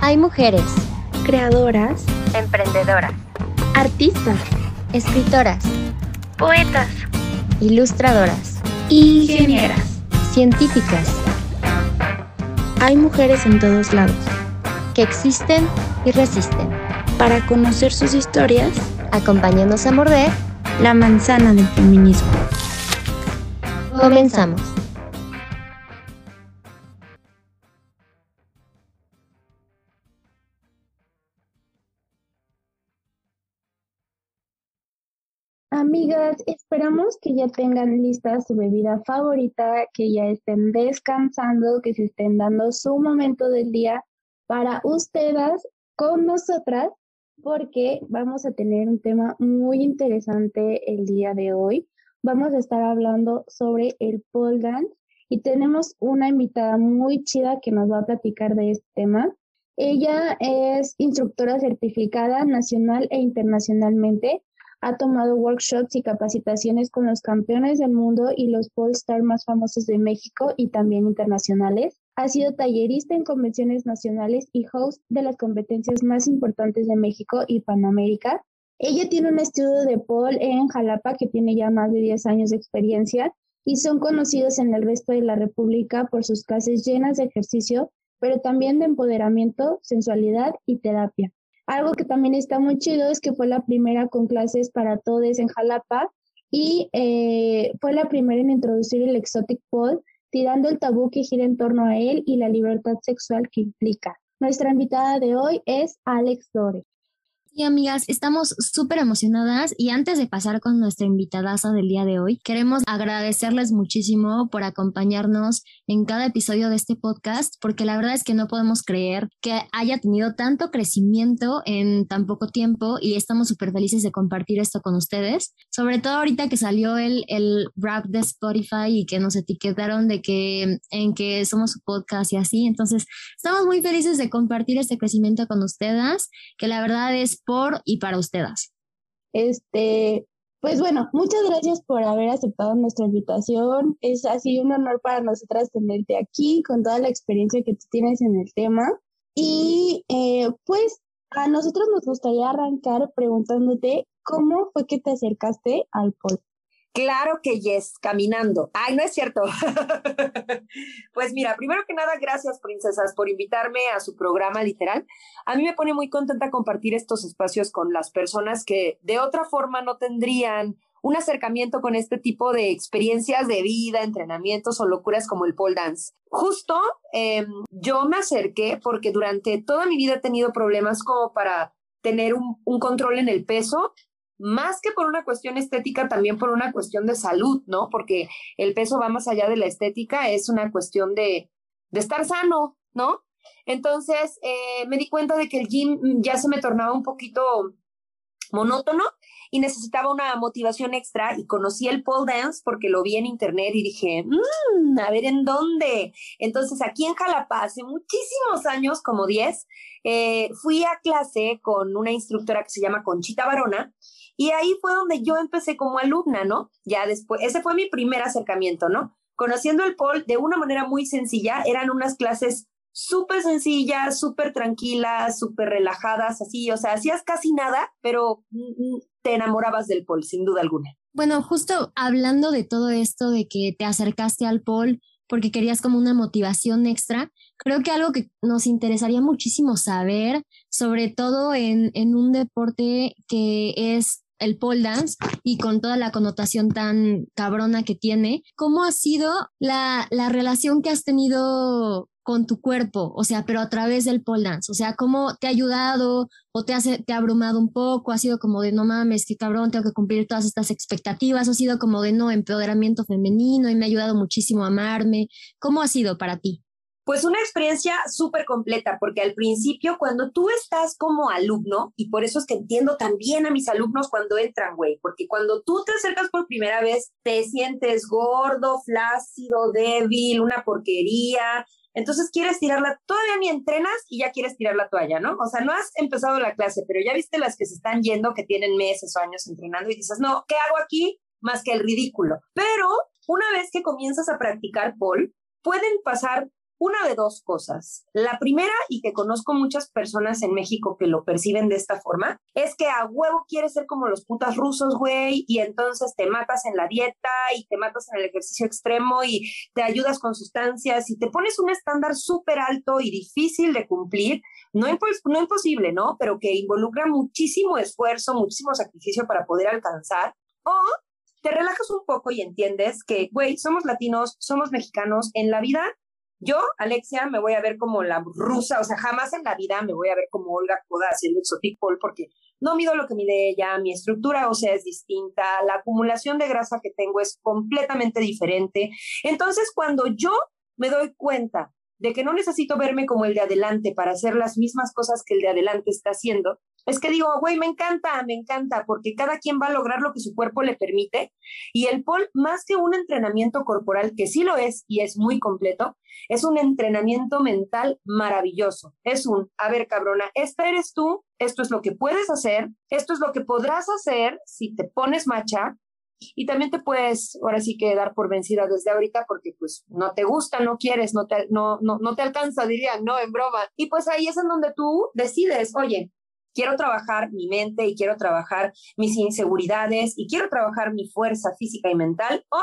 Hay mujeres, creadoras, emprendedoras, artistas, escritoras, poetas, ilustradoras, ingenieras, científicas, hay mujeres en todos lados. que existen y resisten. Para conocer sus historias, Acompáñanos a morder. la manzana del feminismo. Comenzamos. Esperamos que ya tengan lista su bebida favorita, que ya estén descansando, que se estén dando su momento del día para ustedes con nosotras, porque vamos a tener un tema muy interesante el día de hoy. Vamos a estar hablando sobre el pole dance y tenemos una invitada muy chida que nos va a platicar de este tema. Ella es instructora certificada nacional e internacionalmente ha tomado workshops y capacitaciones con los campeones del mundo y los pole star más famosos de México y también internacionales. Ha sido tallerista en convenciones nacionales y host de las competencias más importantes de México y Panamérica. Ella tiene un estudio de pole en Jalapa que tiene ya más de 10 años de experiencia y son conocidos en el resto de la República por sus clases llenas de ejercicio, pero también de empoderamiento, sensualidad y terapia. Algo que también está muy chido es que fue la primera con clases para todos en Jalapa y eh, fue la primera en introducir el exotic pole, tirando el tabú que gira en torno a él y la libertad sexual que implica. Nuestra invitada de hoy es Alex Dore. Y amigas, estamos súper emocionadas y antes de pasar con nuestra invitadaza del día de hoy, queremos agradecerles muchísimo por acompañarnos en cada episodio de este podcast, porque la verdad es que no podemos creer que haya tenido tanto crecimiento en tan poco tiempo y estamos súper felices de compartir esto con ustedes, sobre todo ahorita que salió el, el rap de Spotify y que nos etiquetaron de que en que somos su podcast y así, entonces estamos muy felices de compartir este crecimiento con ustedes, que la verdad es por y para ustedes. Este, pues bueno, muchas gracias por haber aceptado nuestra invitación. Es así un honor para nosotras tenerte aquí con toda la experiencia que tú tienes en el tema. Y eh, pues a nosotros nos gustaría arrancar preguntándote cómo fue que te acercaste al pol. Claro que yes, caminando. Ay, no es cierto. pues mira, primero que nada, gracias, princesas, por invitarme a su programa literal. A mí me pone muy contenta compartir estos espacios con las personas que de otra forma no tendrían un acercamiento con este tipo de experiencias de vida, entrenamientos o locuras como el pole dance. Justo eh, yo me acerqué porque durante toda mi vida he tenido problemas como para tener un control en el peso más que por una cuestión estética, también por una cuestión de salud, ¿no? Porque el peso va más allá de la estética, es una cuestión de, de estar sano, ¿no? Entonces, eh, me di cuenta de que el gym ya se me tornaba un poquito monótono y necesitaba una motivación extra y conocí el pole dance porque lo vi en internet y dije, mmm, a ver en dónde. Entonces aquí en Jalapa, hace muchísimos años, como 10, eh, fui a clase con una instructora que se llama Conchita Barona y ahí fue donde yo empecé como alumna, ¿no? Ya después, ese fue mi primer acercamiento, ¿no? Conociendo el pole de una manera muy sencilla, eran unas clases súper sencillas, súper tranquilas, súper relajadas, así, o sea, hacías casi nada, pero te enamorabas del pole, sin duda alguna. Bueno, justo hablando de todo esto, de que te acercaste al pole porque querías como una motivación extra, creo que algo que nos interesaría muchísimo saber, sobre todo en, en un deporte que es el pole dance y con toda la connotación tan cabrona que tiene, ¿cómo ha sido la, la relación que has tenido con tu cuerpo, o sea, pero a través del pole dance, o sea, cómo te ha ayudado o te, hace, te ha abrumado un poco, ha sido como de no mames, qué cabrón, tengo que cumplir todas estas expectativas, ha sido como de no, empoderamiento femenino y me ha ayudado muchísimo a amarme, ¿cómo ha sido para ti? Pues una experiencia súper completa, porque al principio cuando tú estás como alumno, y por eso es que entiendo también a mis alumnos cuando entran, güey, porque cuando tú te acercas por primera vez, te sientes gordo, flácido, débil, una porquería, entonces quieres tirarla, todavía ni entrenas y ya quieres tirar la toalla, ¿no? O sea, no has empezado la clase, pero ya viste las que se están yendo, que tienen meses o años entrenando y dices, no, ¿qué hago aquí? Más que el ridículo. Pero una vez que comienzas a practicar pole, pueden pasar una de dos cosas. La primera, y que conozco muchas personas en México que lo perciben de esta forma, es que a huevo quieres ser como los putas rusos, güey, y entonces te matas en la dieta y te matas en el ejercicio extremo y te ayudas con sustancias y te pones un estándar súper alto y difícil de cumplir, no, no imposible, ¿no? Pero que involucra muchísimo esfuerzo, muchísimo sacrificio para poder alcanzar. O te relajas un poco y entiendes que, güey, somos latinos, somos mexicanos, en la vida yo, Alexia, me voy a ver como la rusa, o sea, jamás en la vida me voy a ver como Olga Koda haciendo exotic porque no mido lo que mide ella, mi estructura o sea es distinta, la acumulación de grasa que tengo es completamente diferente. Entonces, cuando yo me doy cuenta de que no necesito verme como el de adelante para hacer las mismas cosas que el de adelante está haciendo, es que digo, güey, me encanta, me encanta, porque cada quien va a lograr lo que su cuerpo le permite. Y el pol, más que un entrenamiento corporal, que sí lo es y es muy completo, es un entrenamiento mental maravilloso. Es un, a ver, cabrona, esta eres tú, esto es lo que puedes hacer, esto es lo que podrás hacer si te pones macha, y también te puedes ahora sí que dar por vencida desde ahorita porque pues no te gusta, no quieres, no te, no, no, no te alcanza, dirían, no, en broma. Y pues ahí es en donde tú decides, oye, quiero trabajar mi mente y quiero trabajar mis inseguridades y quiero trabajar mi fuerza física y mental o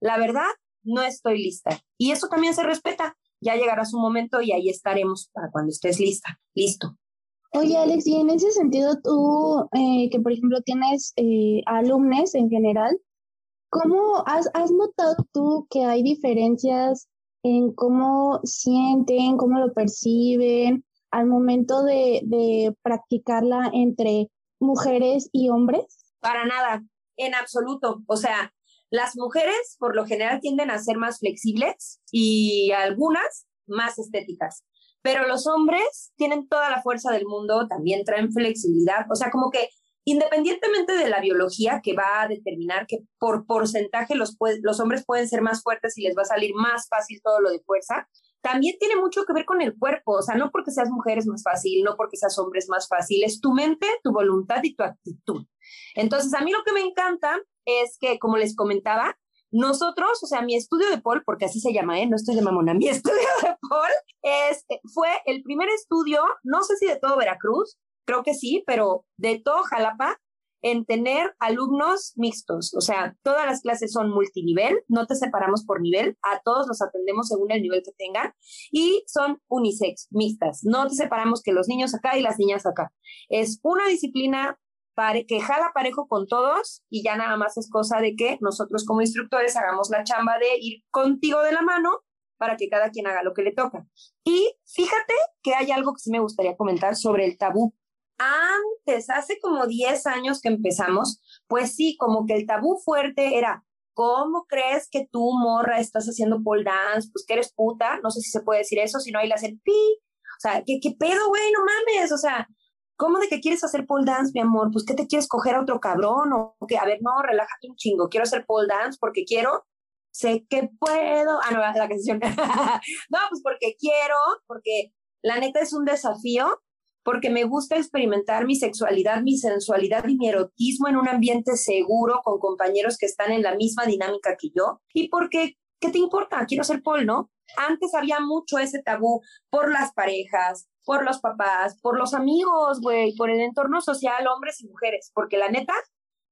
la verdad no estoy lista. Y eso también se respeta. Ya llegará su momento y ahí estaremos para cuando estés lista. Listo. Oye, Alex, y en ese sentido, tú, eh, que por ejemplo tienes eh, alumnos en general, ¿cómo has, has notado tú que hay diferencias en cómo sienten, cómo lo perciben al momento de, practicarla entre mujeres y hombres? Para nada, en absoluto. O sea, las mujeres por lo general tienden a ser más flexibles y algunas más estéticas. Pero los hombres tienen toda la fuerza del mundo, también traen flexibilidad, o sea, como que independientemente de la biología que va a determinar que por porcentaje los hombres pueden ser más fuertes y les va a salir más fácil todo lo de fuerza, también tiene mucho que ver con el cuerpo, o sea, no porque seas mujer es más fácil, no porque seas hombre es más fácil, es tu mente, tu voluntad y tu actitud. Entonces, a mí lo que me encanta es que, como les comentaba, nosotros, o sea, mi estudio de Paul, porque así se llama, ¿eh? no estoy de mamona, mi estudio de Paul es, fue el primer estudio, no sé si de todo Veracruz, creo que sí, pero de todo Jalapa, en tener alumnos mixtos, o sea, todas las clases son multinivel, no te separamos por nivel, a todos los atendemos según el nivel que tengan y son unisex, mixtas, no te separamos que los niños acá y las niñas acá. Es una disciplina que jala parejo con todos y ya nada más es cosa de que nosotros como instructores hagamos la chamba de ir contigo de la mano para que cada quien haga lo que le toca. Y fíjate que hay algo que sí me gustaría comentar sobre el tabú. Antes, hace como 10 años que empezamos, pues sí, como que el tabú fuerte era, ¿cómo crees que tú, morra, estás haciendo pole dance? Pues que eres puta, no sé si se puede decir eso, si no, ahí le hacen pi. O sea, ¿qué, pedo, güey? No mames, o sea, ¿Cómo de que quieres hacer pole dance, mi amor? Pues que te quieres coger a otro cabrón o que, a ver, no, relájate un chingo, quiero hacer pole dance porque quiero, sé que puedo. Ah, no, la canción. no, pues porque quiero, porque la neta es un desafío, porque me gusta experimentar mi sexualidad, mi sensualidad y mi erotismo en un ambiente seguro con compañeros que están en la misma dinámica que yo y porque, ¿qué te importa? Quiero ser pole, ¿no? Antes había mucho ese tabú por las parejas, por los papás, por los amigos, güey, por el entorno social, hombres y mujeres, porque la neta,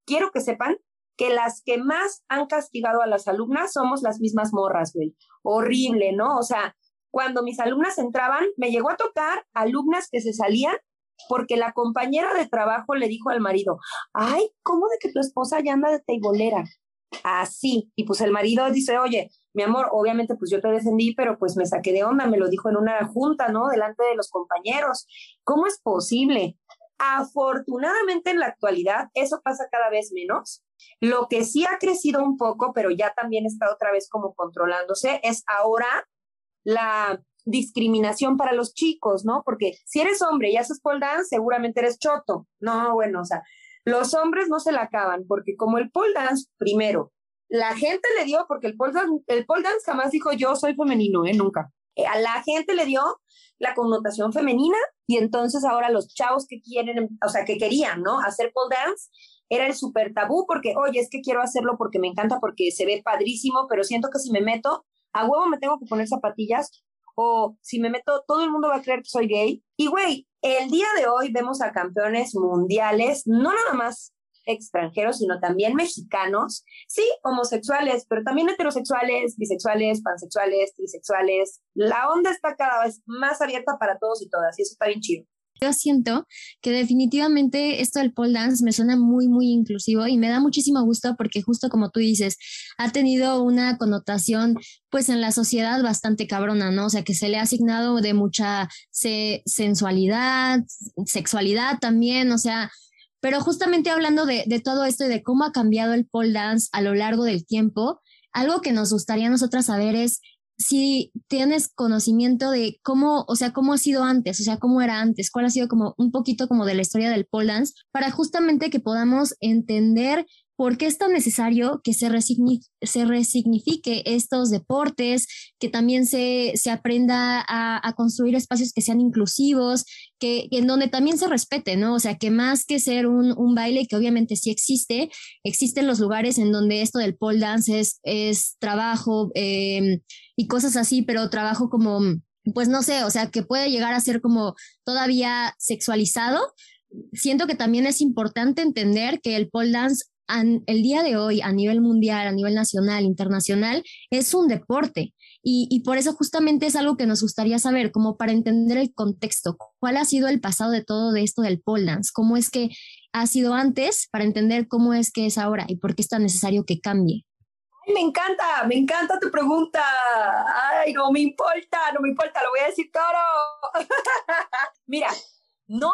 quiero que sepan que las que más han castigado a las alumnas somos las mismas morras, güey. Horrible, ¿no? O sea, cuando mis alumnas entraban, me llegó a tocar alumnas que se salían porque la compañera de trabajo le dijo al marido, ay, ¿cómo de que tu esposa ya anda de teibolera? Así. Y pues el marido dice, oye, mi amor, obviamente pues yo te defendí, pero pues me saqué de onda, me lo dijo en una junta, ¿no? Delante de los compañeros. ¿Cómo es posible? Afortunadamente en la actualidad eso pasa cada vez menos. Lo que sí ha crecido un poco, pero ya también está otra vez como controlándose, es ahora la discriminación para los chicos, ¿no? Porque si eres hombre y haces pole dance, seguramente eres choto. No, bueno, o sea, los hombres no se la acaban, porque como el pole dance, primero, la gente le dio, porque el pole dance, el pole dance jamás dijo yo soy femenino, ¿eh? Nunca. Eh, a la gente le dio la connotación femenina y entonces ahora los chavos que quieren, o sea, que querían, ¿no? Hacer pole dance era el súper tabú porque, oye, es que quiero hacerlo porque me encanta, porque se ve padrísimo, pero siento que si me meto, a huevo me tengo que poner zapatillas o si me meto, todo el mundo va a creer que soy gay. Y güey, el día de hoy vemos a campeones mundiales, no nada más extranjeros, sino también mexicanos, sí, homosexuales, pero también heterosexuales, bisexuales, pansexuales, trisexuales. La onda está cada vez más abierta para todos y todas, y eso está bien chido. Yo siento que definitivamente esto del pole dance me suena muy, muy inclusivo y me da muchísimo gusto porque justo como tú dices, ha tenido una connotación pues en la sociedad bastante cabrona, ¿no? O sea, que se le ha asignado de mucha sensualidad, sexualidad también, o sea, pero justamente hablando de, de, todo esto y de cómo ha cambiado el pole dance a lo largo del tiempo, algo que nos gustaría a nosotras saber es si tienes conocimiento de cómo, o sea, cómo ha sido antes, o sea, cómo era antes, cuál ha sido como un poquito como de la historia del pole dance, para justamente que podamos entender ¿Por qué es tan necesario que se, se resignifique estos deportes, que también se, se aprenda a, construir espacios que sean inclusivos, que, en donde también se respete, ¿no? O sea, que más que ser un, un, baile, que obviamente sí existe, existen los lugares en donde esto del pole dance es, es trabajo em, y cosas así, pero trabajo como, pues no sé, o sea, que puede llegar a ser como todavía sexualizado, siento que también es importante entender que el pole dance el día de hoy a nivel mundial, a nivel nacional, internacional, es un deporte. Y, por eso justamente es algo que nos gustaría saber, como para entender el contexto, cuál ha sido el pasado de todo de esto del pole dance, cómo es que ha sido antes para entender cómo es que es ahora y por qué es tan necesario que cambie. Me encanta, me encanta tu pregunta. Ay, no me importa, no me importa, lo voy a decir todo. Mira, no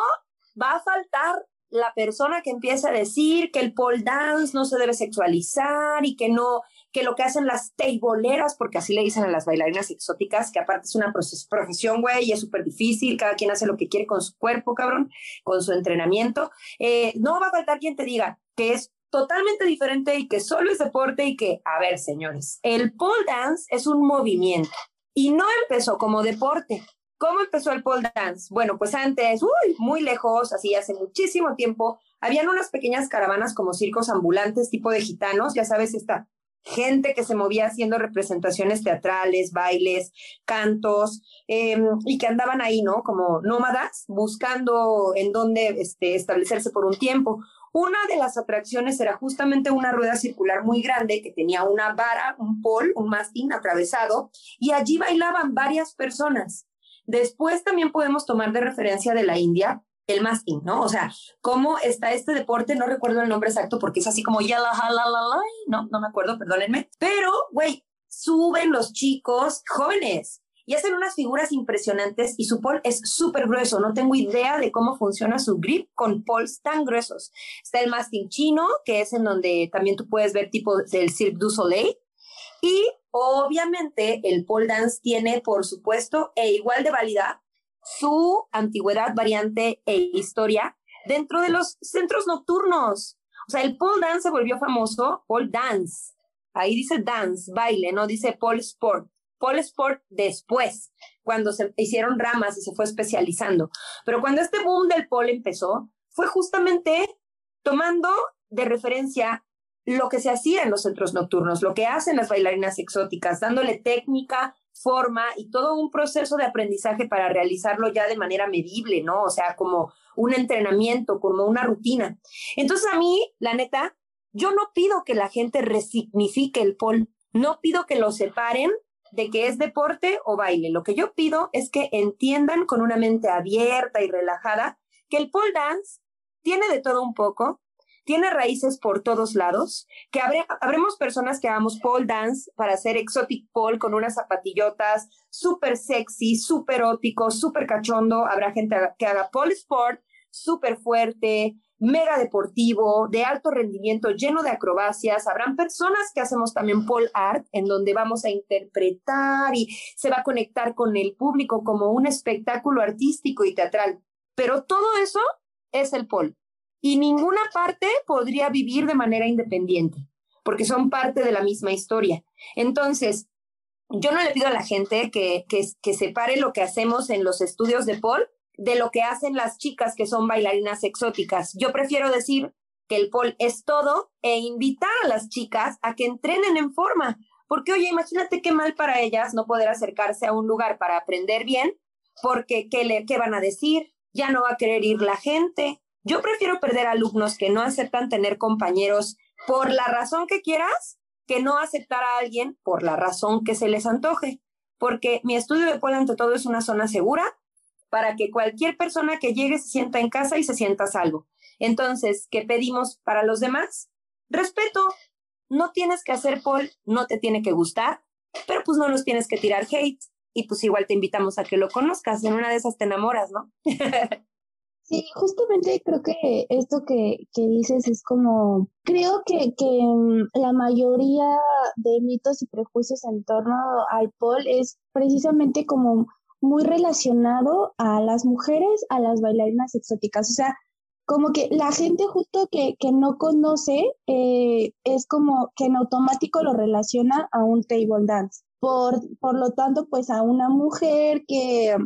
va a faltar la persona que empieza a decir que el pole dance no se debe sexualizar y que no, que lo que hacen las teiboleras, porque así le dicen a las bailarinas exóticas, que aparte es una profesión, güey, y es súper difícil, cada quien hace lo que quiere con su cuerpo, cabrón, con su entrenamiento. Eh, no va a faltar quien te diga que es totalmente diferente y que solo es deporte y que, a ver, señores, el pole dance es un movimiento y no empezó como deporte. ¿Cómo empezó el pole dance? Bueno, pues antes, uy, muy lejos, así hace muchísimo tiempo, habían unas pequeñas caravanas como circos ambulantes tipo de gitanos, ya sabes, esta gente que se movía haciendo representaciones teatrales, bailes, cantos, em, y que andaban ahí, ¿no? Como nómadas, buscando en dónde este, establecerse por un tiempo. Una de las atracciones era justamente una rueda circular muy grande que tenía una vara, un pole, un mastín atravesado, y allí bailaban varias personas. Después también podemos tomar de referencia de la India el masking, ¿no? O sea, cómo está este deporte, no recuerdo el nombre exacto porque es así como ya la no, no me acuerdo, perdónenme, pero, güey, suben los chicos jóvenes y hacen unas figuras impresionantes y su pole es súper grueso. No tengo idea de cómo funciona su grip con poles tan gruesos. Está el masking chino, que es en donde también tú puedes ver tipo del Cirque du Soleil. Y Obviamente, el pole dance tiene, por supuesto, e igual de válida, su antigüedad, variante e historia dentro de los centros nocturnos. O sea, el pole dance se volvió famoso, pole dance. Ahí dice dance, baile, no dice pole sport. Pole sport después, cuando se hicieron ramas y se fue especializando. Pero cuando este boom del pole empezó, fue justamente tomando de referencia lo que se hacía en los centros nocturnos, lo que hacen las bailarinas exóticas, dándole técnica, forma y todo un proceso de aprendizaje para realizarlo ya de manera medible, ¿no? O sea, como un entrenamiento, como una rutina. Entonces a mí, la neta, yo no pido que la gente resignifique el pole, no pido que lo separen de que es deporte o baile. Lo que yo pido es que entiendan con una mente abierta y relajada que el pole dance tiene de todo un poco, tiene raíces por todos lados, que habremos personas que hagamos pole dance para hacer exotic pole con unas zapatillotas súper sexy, súper ótico, súper cachondo, habrá gente que haga pole sport súper fuerte, mega deportivo, de alto rendimiento, lleno de acrobacias. Habrán personas que hacemos también pole art, en donde vamos a interpretar y se va a conectar con el público como un espectáculo artístico y teatral. Pero todo eso es el pole y ninguna parte podría vivir de manera independiente, porque son parte de la misma historia. Entonces, yo no le pido a la gente que, que, separe lo que hacemos en los estudios de Paul de lo que hacen las chicas que son bailarinas exóticas. Yo prefiero decir que el Paul es todo e invitar a las chicas a que entrenen en forma, porque oye, imagínate qué mal para ellas no poder acercarse a un lugar para aprender bien, porque ¿qué, le, qué van a decir? Ya no va a querer ir la gente. Yo prefiero perder alumnos que no aceptan tener compañeros por la razón que quieras, que no aceptar a alguien por la razón que se les antoje. Porque mi estudio de Puebla, ante todo, es una zona segura para que cualquier persona que llegue se sienta en casa y se sienta salvo. Entonces, ¿qué pedimos para los demás? Respeto. No tienes que hacer Paul, no te tiene que gustar, pero pues no nos tienes que tirar hate. Y pues igual te invitamos a que lo conozcas. En una de esas te enamoras, ¿no? Sí, justamente creo que esto que, que dices es como, creo que, que mm, la mayoría de mitos y prejuicios en torno al pol es precisamente como muy relacionado a las mujeres, a las bailarinas exóticas. O sea, como que la gente justo que, que no conoce eh, es como que en automático lo relaciona a un table dance. Por, por lo tanto, pues a una mujer que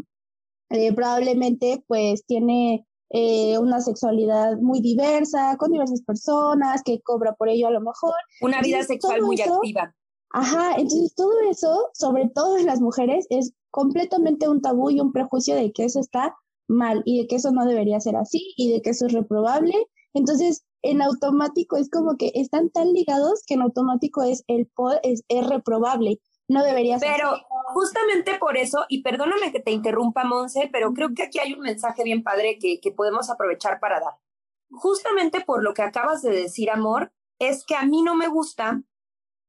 eh, probablemente pues tiene eh, una sexualidad muy diversa, con diversas personas, que cobra por ello a lo mejor. Una vida sexual muy activa. Ajá, entonces todo eso, sobre todo en las mujeres, es completamente un tabú y un prejuicio de que eso está mal y de que eso no debería ser así y de que eso es reprobable. Entonces, en automático es como que están tan ligados que en automático es el es, es reprobable no debería ser. Pero justamente por eso, y perdóname que te interrumpa, Monse, pero creo que aquí hay un mensaje bien padre que, que podemos aprovechar para dar. Justamente por lo que acabas de decir, amor, es que a mí no me gusta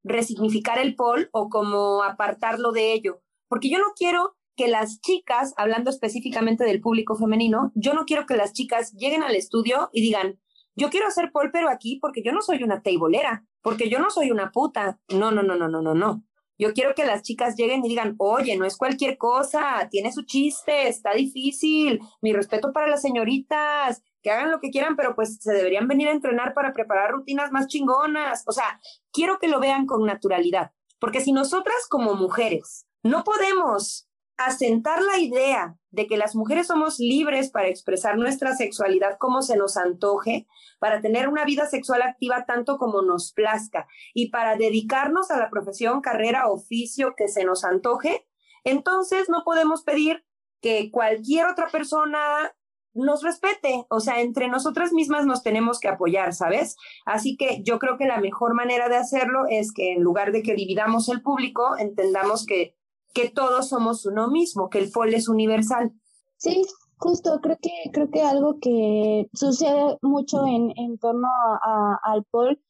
resignificar el pol o como apartarlo de ello, porque yo no quiero que las chicas, hablando específicamente del público femenino, yo no quiero que las chicas lleguen al estudio y digan, yo quiero hacer pol, pero aquí porque yo no soy una teibolera, porque yo no soy una puta. No, no, no, no, no, no, no. Yo quiero que las chicas lleguen y digan, oye, no es cualquier cosa, tiene su chiste, está difícil, mi respeto para las señoritas, que hagan lo que quieran, pero pues se deberían venir a entrenar para preparar rutinas más chingonas. O sea, quiero que lo vean con naturalidad, porque si nosotras como mujeres no podemos asentar la idea de que las mujeres somos libres para expresar nuestra sexualidad como se nos antoje, para tener una vida sexual activa tanto como nos plazca y para dedicarnos a la profesión, carrera, oficio que se nos antoje, entonces no podemos pedir que cualquier otra persona nos respete, o sea, entre nosotras mismas nos tenemos que apoyar, ¿sabes? Así que yo creo que la mejor manera de hacerlo es que en lugar de que dividamos el público, entendamos que que todos somos uno mismo, que el FOL es universal. Sí, justo, creo que, creo que algo que sucede mucho en, en torno a, al POL,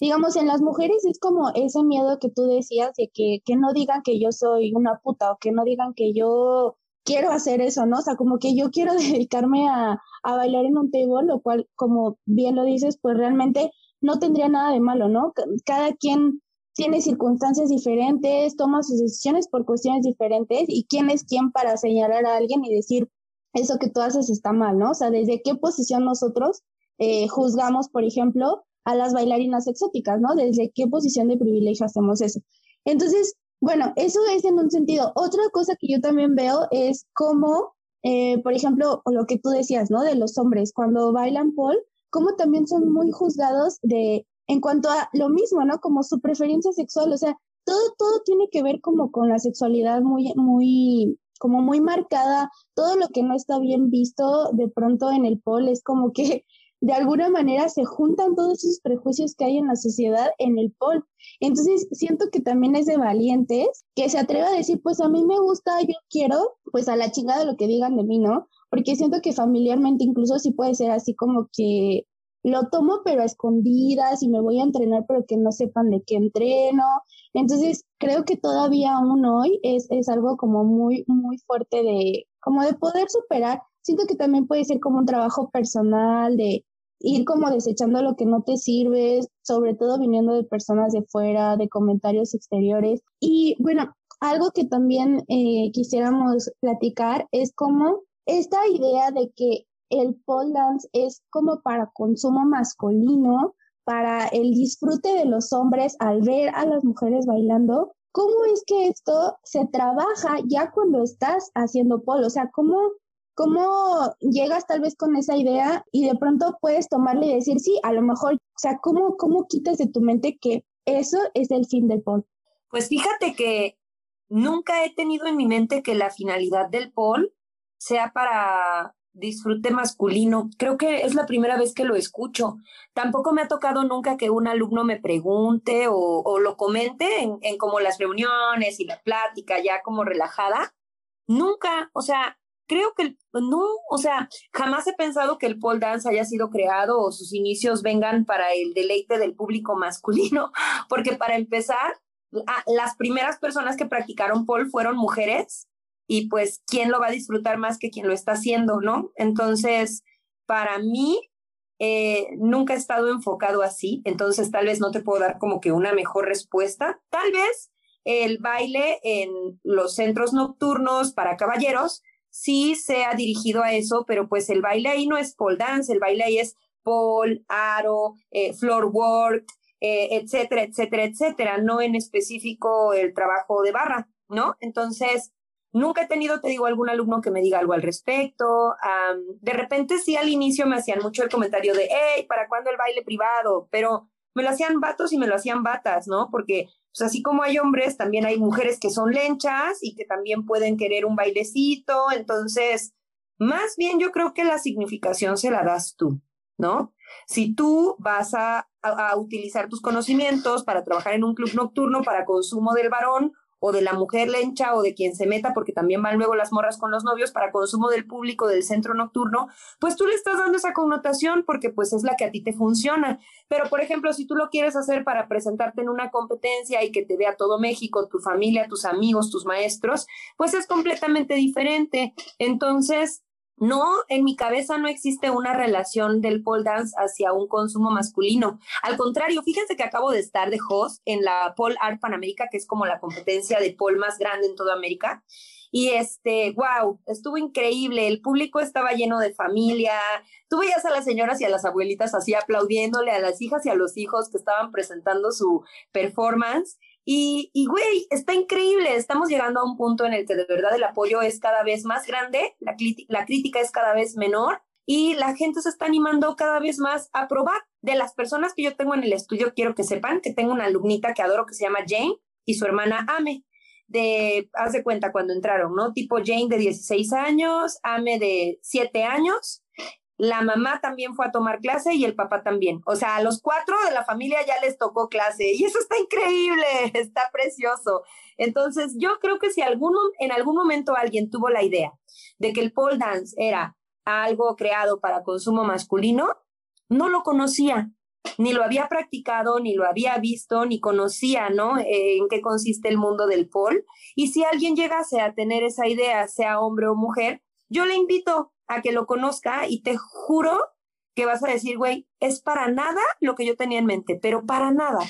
digamos, en las mujeres es como ese miedo que tú decías de que, que no digan que yo soy una puta o que no digan que yo quiero hacer eso, ¿no? O sea, como que yo quiero dedicarme a, a bailar en un table, lo cual, como bien lo dices, pues realmente no tendría nada de malo, ¿no? Cada quien tiene circunstancias diferentes, toma sus decisiones por cuestiones diferentes y quién es quién para señalar a alguien y decir eso que tú haces está mal, ¿no? O sea, desde qué posición nosotros eh, juzgamos, por ejemplo, a las bailarinas exóticas, ¿no? Desde qué posición de privilegio hacemos eso. Entonces, bueno, eso es en un sentido. Otra cosa que yo también veo es cómo, eh, por ejemplo, lo que tú decías, ¿no? De los hombres, cuando bailan pole, cómo también son muy juzgados de en cuanto a lo mismo, ¿no? Como su preferencia sexual, o sea, todo, todo tiene que ver como con la sexualidad muy, muy, como muy marcada, todo lo que no está bien visto de pronto en el pol es como que de alguna manera se juntan todos esos prejuicios que hay en la sociedad en el pol. Entonces, siento que también es de valientes que se atreva a decir, pues a mí me gusta, yo quiero, pues a la chingada lo que digan de mí, ¿no? Porque siento que familiarmente incluso sí puede ser así como que lo tomo pero a escondidas y me voy a entrenar pero que no sepan de qué entreno. Entonces, creo que todavía aún hoy es, es algo como muy, muy fuerte de, como de poder superar. Siento que también puede ser como un trabajo personal, de ir como desechando lo que no te sirve, sobre todo viniendo de personas de fuera, de comentarios exteriores. Y bueno, algo que también eh, quisiéramos platicar es como esta idea de que el pole dance es como para consumo masculino, para el disfrute de los hombres al ver a las mujeres bailando. ¿Cómo es que esto se trabaja ya cuando estás haciendo pole? O sea, ¿cómo, cómo llegas tal vez con esa idea y de pronto puedes tomarle y decir, sí, a lo mejor, o sea, ¿cómo, cómo quitas de tu mente que eso es el fin del pole? Pues fíjate que nunca he tenido en mi mente que la finalidad del pole sea para disfrute masculino. Creo que es la primera vez que lo escucho. Tampoco me ha tocado nunca que un alumno me pregunte o, lo comente en, en, como las reuniones y la plática ya como relajada. Nunca, o sea, creo que no, o sea, jamás he pensado que el pole dance haya sido creado o sus inicios vengan para el deleite del público masculino, porque para empezar, las primeras personas que practicaron pole fueron mujeres y pues quién lo va a disfrutar más que quien lo está haciendo, ¿no? Entonces, para mí, eh, nunca he estado enfocado así, entonces tal vez no te puedo dar como que una mejor respuesta. Tal vez el baile en los centros nocturnos para caballeros sí sea dirigido a eso, pero pues el baile ahí no es pole dance, el baile ahí es pole, aro, eh, floor work, eh, etcétera, etcétera, etcétera, no en específico el trabajo de barra, ¿no? Entonces, Nunca he tenido, te digo, algún alumno que me diga algo al respecto. de repente sí al inicio me hacían mucho el comentario de, hey, ¿para cuándo el baile privado? Pero me lo hacían vatos y me lo hacían batas, ¿no? Porque pues así como hay hombres, también hay mujeres que son lenchas y que también pueden querer un bailecito. Entonces, más bien yo creo que la significación se la das tú, ¿no? Si tú vas a, a utilizar tus conocimientos para trabajar en un club nocturno para consumo del varón o de la mujer lencha o de quien se meta, porque también van luego las morras con los novios para consumo del público del centro nocturno, pues tú le estás dando esa connotación porque pues es la que a ti te funciona. Pero por ejemplo, si tú lo quieres hacer para presentarte en una competencia y que te vea todo México, tu familia, tus amigos, tus maestros, pues es completamente diferente. Entonces, no, en mi cabeza no existe una relación del pole dance hacia un consumo masculino. Al contrario, fíjense que acabo de estar de host en la Pole Art Panamérica, que es como la competencia de pole más grande en toda América. Y este, wow, estuvo increíble. El público estaba lleno de familia. Tú veías a las señoras y a las abuelitas así aplaudiéndole a las hijas y a los hijos que estaban presentando su performance. Y, y, güey, está increíble. Estamos llegando a un punto en el que de verdad el apoyo es cada vez más grande, la, la crítica es cada vez menor y la gente se está animando cada vez más a probar. De las personas que yo tengo en el estudio, quiero que sepan que tengo una alumnita que adoro que se llama Jane y su hermana Ame. De, haz de cuenta cuando entraron, ¿no? Tipo Jane de 16 años, Ame de 7 años la mamá también fue a tomar clase y el papá también. O sea, a los cuatro de la familia ya les tocó clase y eso está increíble, está precioso. Entonces, yo creo que si algún, en algún momento alguien tuvo la idea de que el pole dance era algo creado para consumo masculino, no lo conocía, ni lo había practicado, ni lo había visto, ni conocía, ¿no? Eh, en qué consiste el mundo del pole. Y si alguien llegase a tener esa idea, sea hombre o mujer, yo le invito a que lo conozca y te juro que vas a decir, güey, es para nada lo que yo tenía en mente, pero para nada.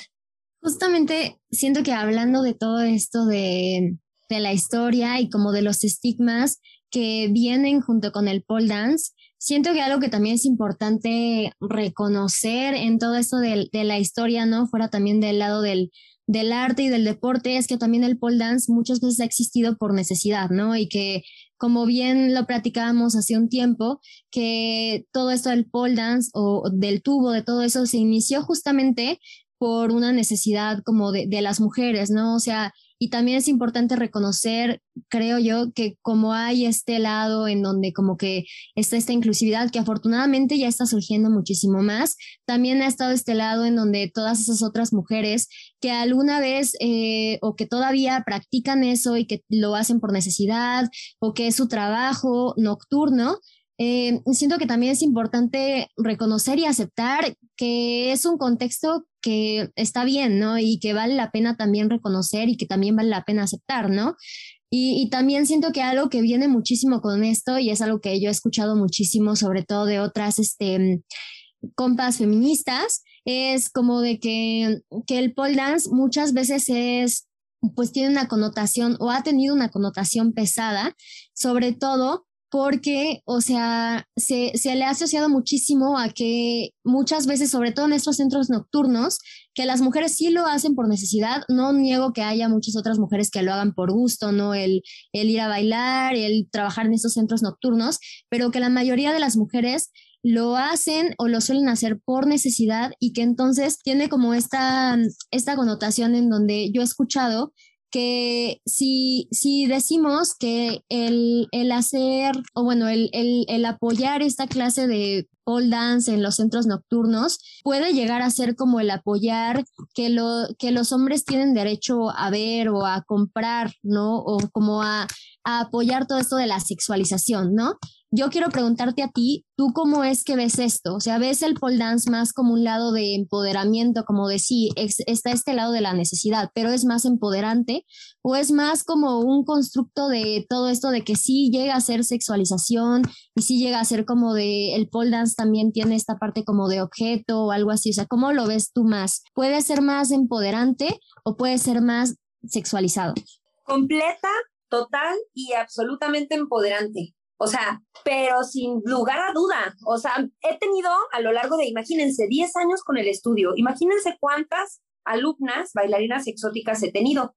Justamente siento que hablando de todo esto de, de la historia y como de los estigmas que vienen junto con el pole dance, siento que algo que también es importante reconocer en todo esto de, de la historia, ¿no? Fuera también del lado del, del arte y del deporte, es que también el pole dance muchas veces ha existido por necesidad, ¿no? Y que como bien lo platicábamos hace un tiempo, que todo esto del pole dance o del tubo, de todo eso, se inició justamente por una necesidad como de, de las mujeres, ¿no? O sea, y también es importante reconocer, creo yo, que como hay este lado en donde como que está esta inclusividad, que afortunadamente ya está surgiendo muchísimo más, también ha estado este lado en donde todas esas otras mujeres que alguna vez eh, o que todavía practican eso y que lo hacen por necesidad o que es su trabajo nocturno, eh, siento que también es importante reconocer y aceptar que es un contexto que está bien, ¿no? Y que vale la pena también reconocer y que también vale la pena aceptar, ¿no? Y, también siento que algo que viene muchísimo con esto, y es algo que yo he escuchado muchísimo, sobre todo de otras este, compas feministas, es como de que, que el pole dance muchas veces es, pues tiene una connotación o ha tenido una connotación pesada, sobre todo porque, o sea, se, se, le ha asociado muchísimo a que muchas veces, sobre todo en estos centros nocturnos, que las mujeres sí lo hacen por necesidad. No niego que haya muchas otras mujeres que lo hagan por gusto, ¿no? El, el ir a bailar, el trabajar en estos centros nocturnos, pero que la mayoría de las mujeres lo hacen o lo suelen hacer por necesidad y que entonces tiene como esta, esta connotación en donde yo he escuchado que si, si decimos que el, el hacer, o bueno, el, el, el, apoyar esta clase de pole dance en los centros nocturnos puede llegar a ser como el apoyar que, lo, que los hombres tienen derecho a ver o a comprar, ¿no? O como a, a apoyar todo esto de la sexualización, ¿no? Yo quiero preguntarte a ti, ¿tú cómo es que ves esto? O sea, ¿ves el pole dance más como un lado de empoderamiento, como de sí, está este lado de la necesidad, pero es más empoderante? ¿O es más como un constructo de todo esto de que sí llega a ser sexualización y sí llega a ser como de, el pole dance también tiene esta parte como de objeto o algo así? O sea, ¿cómo lo ves tú más? ¿Puede ser más empoderante o puede ser más sexualizado? Completa, total y absolutamente empoderante. O sea, pero sin lugar a duda, o sea, he tenido a lo largo de, imagínense, 10 años con el estudio, imagínense cuántas alumnas bailarinas exóticas he tenido,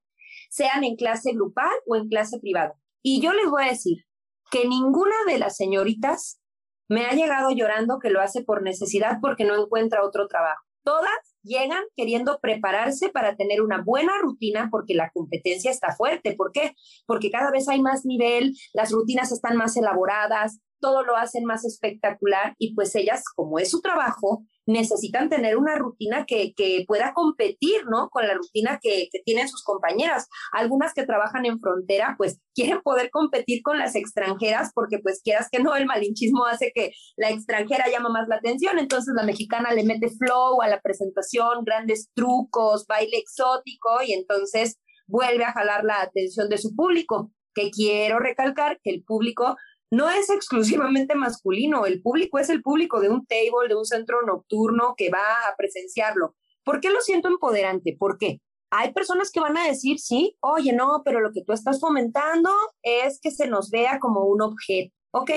sean en clase grupal o en clase privada. Y yo les voy a decir que ninguna de las señoritas me ha llegado llorando que lo hace por necesidad porque no encuentra otro trabajo. Todas llegan queriendo prepararse para tener una buena rutina porque la competencia está fuerte. ¿Por qué? Porque cada vez hay más nivel, las rutinas están más elaboradas, todo lo hacen más espectacular y pues ellas, como es su trabajo, necesitan tener una rutina que, que pueda competir, ¿no? Con la rutina que, que, tienen sus compañeras. Algunas que trabajan en frontera, pues quieren poder competir con las extranjeras porque pues quieras que no, el malinchismo hace que la extranjera llama más la atención, entonces la mexicana le mete flow a la presentación, grandes trucos, baile exótico y entonces vuelve a jalar la atención de su público que quiero recalcar que el público no es exclusivamente masculino, el público es el público de un table, de un centro nocturno que va a presenciarlo. ¿Por qué lo siento empoderante? ¿Por qué? Hay personas que van a decir, sí, oye, no, pero lo que tú estás fomentando es que se nos vea como un objeto. Ok,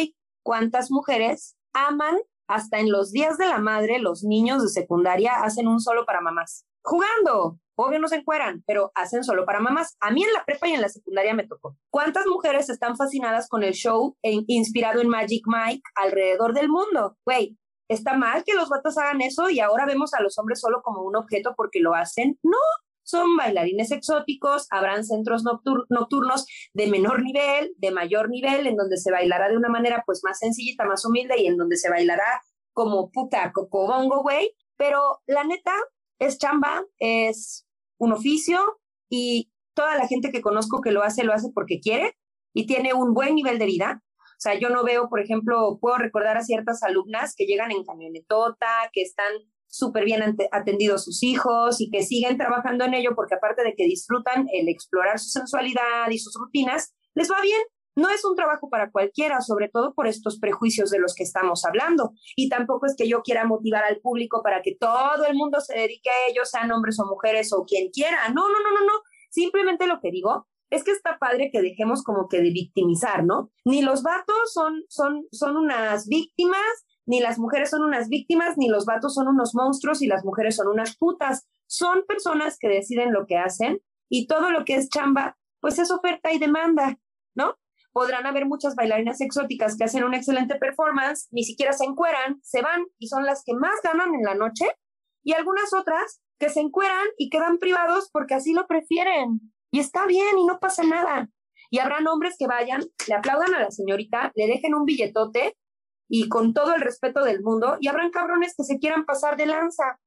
¿cuántas mujeres aman hasta en los días de la madre los niños de secundaria hacen un solo para mamás? Jugando, Obvio no se encueran, pero hacen solo para mamás. A mí en la prepa y en la secundaria me tocó. ¿Cuántas mujeres están fascinadas con el show inspirado en Magic Mike alrededor del mundo? Güey, ¿está mal que los vatos hagan eso y ahora vemos a los hombres solo como un objeto porque lo hacen? No, son bailarines exóticos, habrán centros nocturnos de menor nivel, de mayor nivel, en donde se bailará de una manera pues más sencillita, más humilde y en donde se bailará como puta cocobongo, güey. Pero la neta es chamba, es un oficio y toda la gente que conozco que lo hace, lo hace porque quiere y tiene un buen nivel de vida. O sea, yo no veo, por ejemplo, puedo recordar a ciertas alumnas que llegan en camionetota, que están súper bien atendidos sus hijos y que siguen trabajando en ello porque aparte de que disfrutan el explorar su sensualidad y sus rutinas, les va bien no es un trabajo para cualquiera, sobre todo por estos prejuicios de los que estamos hablando. Y tampoco es que yo quiera motivar al público para que todo el mundo se dedique a ellos, sean hombres o mujeres o quien quiera. No, no, no, no, no. Simplemente lo que digo es que está padre que dejemos como que de victimizar, ¿no? Ni los vatos son, son, son unas víctimas, ni las mujeres son unas víctimas, ni los vatos son unos monstruos y las mujeres son unas putas. Son personas que deciden lo que hacen y todo lo que es chamba, pues es oferta y demanda, ¿no? Podrán haber muchas bailarinas exóticas que hacen una excelente performance, ni siquiera se encueran, se van y son las que más ganan en la noche, y algunas otras que se encueran y quedan privados porque así lo prefieren. Y está bien y no pasa nada. Y habrán hombres que vayan, le aplaudan a la señorita, le dejen un billetote y con todo el respeto del mundo, y habrán cabrones que se quieran pasar de lanza.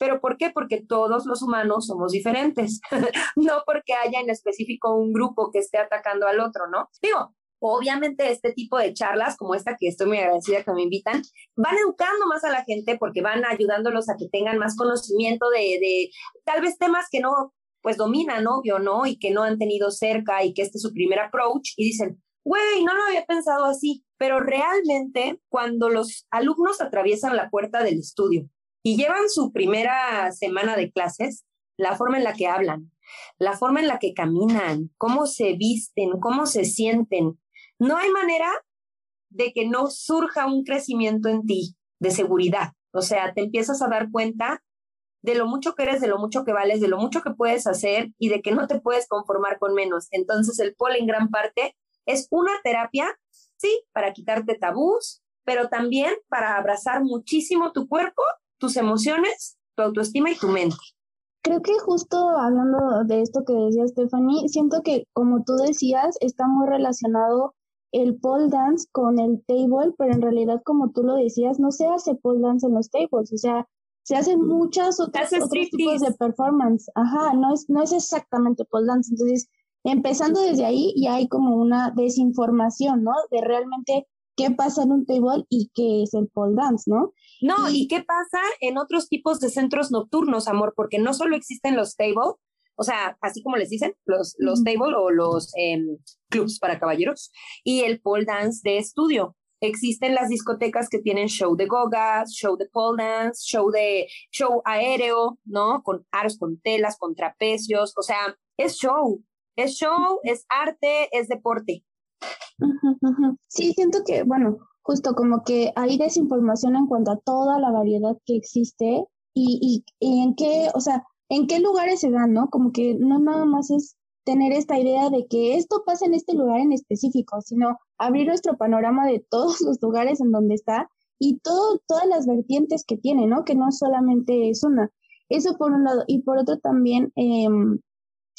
¿Pero por qué? Porque todos los humanos somos diferentes, no porque haya en específico un grupo que esté atacando al otro, ¿no? Digo, obviamente este tipo de charlas como esta que estoy muy agradecida que me invitan, van educando más a la gente porque van ayudándolos a que tengan más conocimiento de, tal vez temas que no pues dominan, obvio, ¿no? Y que no han tenido cerca y que este es su primer approach y dicen, güey, no lo había pensado así, pero realmente cuando los alumnos atraviesan la puerta del estudio y llevan su primera semana de clases, la forma en la que hablan, la forma en la que caminan, cómo se visten, cómo se sienten. No hay manera de que no surja un crecimiento en ti de seguridad. O sea, te empiezas a dar cuenta de lo mucho que eres, de lo mucho que vales, de lo mucho que puedes hacer y de que no te puedes conformar con menos. Entonces, el pol en gran parte es una terapia, sí, para quitarte tabús, pero también para abrazar muchísimo tu cuerpo, tus emociones, tu autoestima y tu mente. Creo que justo hablando de esto que decía Stephanie, siento que como tú decías, está muy relacionado el pole dance con el table, pero en realidad como tú lo decías, no se hace pole dance en los tables, o sea, se hacen muchas otras otros tipos de performance. Ajá, no es, no es exactamente pole dance. Entonces, empezando desde ahí, ya hay como una desinformación, ¿no? De realmente qué pasa en un table y qué es el pole dance, ¿no? No, y, qué pasa en otros tipos de centros nocturnos, amor, porque no solo existen los table, o sea, así como les dicen, los, los table o los em, clubs para caballeros, y el pole dance de estudio. Existen las discotecas que tienen show de gogas, show de pole dance, show de show aéreo, ¿no? Con aros, con telas, con trapecios, o sea, es show, es show, es arte, es deporte. Sí, siento que, bueno, justo como que hay desinformación en cuanto a toda la variedad que existe y, y, en qué, o sea, en qué lugares se dan, ¿no? Como que no nada más es tener esta idea de que esto pasa en este lugar en específico, sino abrir nuestro panorama de todos los lugares en donde está y todo, todas las vertientes que tiene, ¿no? Que no solamente es una. Eso por un lado. Y por otro también, eh,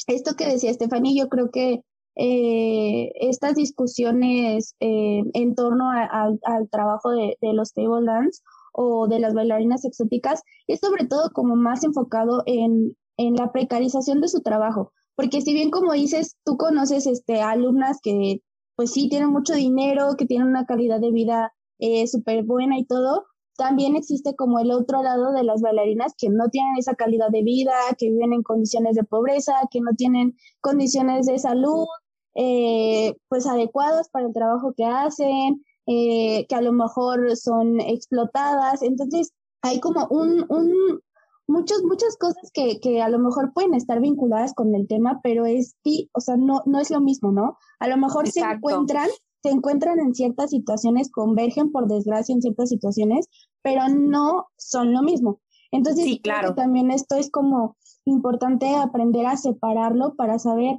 esto que decía Stephanie, yo creo que eh, estas discusiones eh, en torno al trabajo de, los table dance o de las bailarinas exóticas es sobre todo como más enfocado en, en la precarización de su trabajo. Porque si bien como dices, tú conoces este, alumnas que pues sí tienen mucho dinero, que tienen una calidad de vida eh, súper buena y todo, también existe como el otro lado de las bailarinas que no tienen esa calidad de vida, que viven en condiciones de pobreza, que no tienen condiciones de salud, eh, pues adecuadas para el trabajo que hacen, eh, que a lo mejor son explotadas. Entonces, hay como un, un muchas, muchas cosas que, que a lo mejor pueden estar vinculadas con el tema, pero es, o sea, no, no es lo mismo, ¿no? A lo mejor se encuentran se encuentran en ciertas situaciones, convergen por desgracia en ciertas situaciones, pero no son lo mismo. Entonces, sí, claro. también esto es como importante aprender a separarlo para saber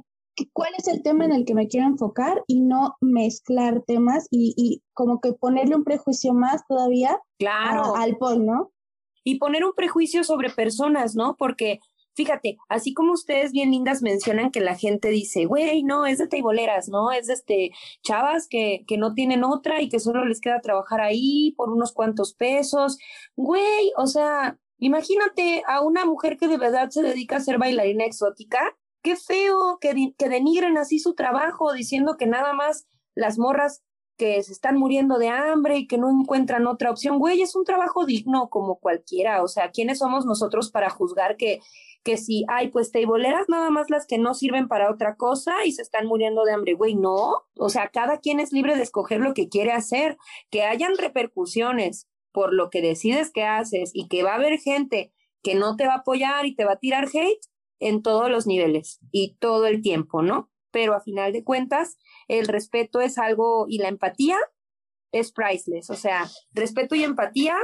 cuál es el tema en el que me quiero enfocar y no mezclar temas y, y como que ponerle un prejuicio más todavía claro. al pol, ¿no? Y poner un prejuicio sobre personas, ¿no? Porque fíjate, así como ustedes bien lindas mencionan que la gente dice, güey, no, es de teiboleras, ¿no? Es de este, chavas que, que no tienen otra y que solo les queda trabajar ahí por unos cuantos pesos. Güey, o sea, imagínate a una mujer que de verdad se dedica a ser bailarina exótica. Qué feo que, que denigren así su trabajo diciendo que nada más las morras que se están muriendo de hambre y que no encuentran otra opción. Güey, es un trabajo digno como cualquiera. O sea, ¿quiénes somos nosotros para juzgar que que si hay pues teiboleras nada más las que no sirven para otra cosa y se están muriendo de hambre, güey, no, o sea, cada quien es libre de escoger lo que quiere hacer, que hayan repercusiones por lo que decides que haces y que va a haber gente que no te va a apoyar y te va a tirar hate en todos los niveles y todo el tiempo, ¿no? Pero a final de cuentas, el respeto es algo y la empatía es priceless, o sea, respeto y empatía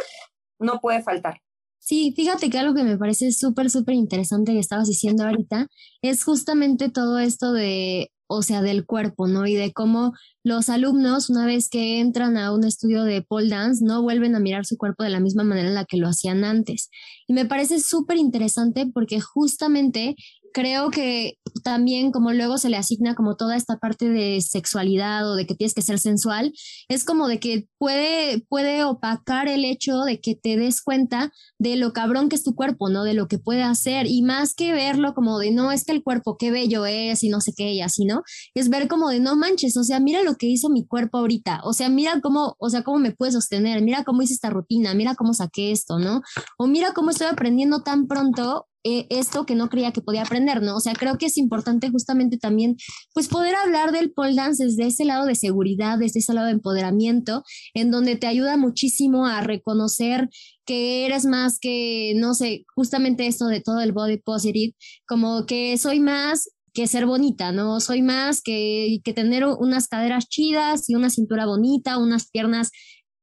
no puede faltar. Sí, fíjate que algo que me parece súper, súper interesante que estabas diciendo ahorita es justamente todo esto de, o sea, del cuerpo, ¿no? Y de cómo los alumnos, una vez que entran a un estudio de pole dance, no vuelven a mirar su cuerpo de la misma manera en la que lo hacían antes. Y me parece súper interesante porque justamente creo que también como luego se le asigna como toda esta parte de sexualidad o de que tienes que ser sensual, es como de que puede, puede opacar el hecho de que te des cuenta de lo cabrón que es tu cuerpo, ¿no? De lo que puede hacer y más que verlo como de no, es que el cuerpo qué bello es y no sé qué y así, ¿no? Es ver como de no manches, o sea, mira lo que hizo mi cuerpo ahorita, o sea, mira cómo, o sea, cómo me puede sostener, mira cómo hice esta rutina, mira cómo saqué esto, ¿no? O mira cómo estoy aprendiendo tan pronto eh, esto que no creía que podía aprender, ¿no? O sea, creo que es importante justamente también, pues, poder hablar del pole dance desde ese lado de seguridad, desde ese lado de empoderamiento, en donde te ayuda muchísimo a reconocer que eres más que, no sé, justamente esto de todo el body positive, como que soy más que ser bonita, ¿no? Soy más que, que tener unas caderas chidas y una cintura bonita, unas piernas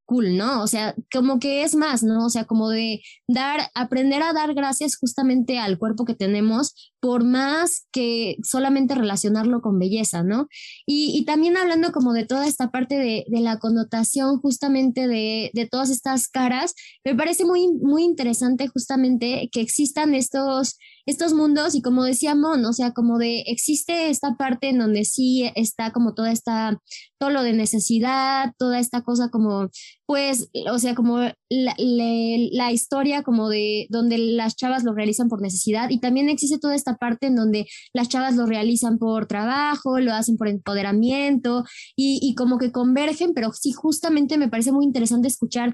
cool, ¿no? O sea, como que es más, ¿no? O sea, como de dar, aprender a dar gracias justamente al cuerpo que tenemos, por más que solamente relacionarlo con belleza, ¿no? Y, también hablando como de toda esta parte de, la connotación justamente de, de, todas estas caras, me parece muy, muy interesante justamente que existan estos estos mundos y como decía Mon, o sea, como de existe esta parte en donde sí está como toda esta, todo lo de necesidad, toda esta cosa como, pues, o sea, como la, la, historia como de donde las chavas lo realizan por necesidad y también existe toda esta parte en donde las chavas lo realizan por trabajo, lo hacen por empoderamiento y, y como que convergen, pero sí, justamente me parece muy interesante escuchar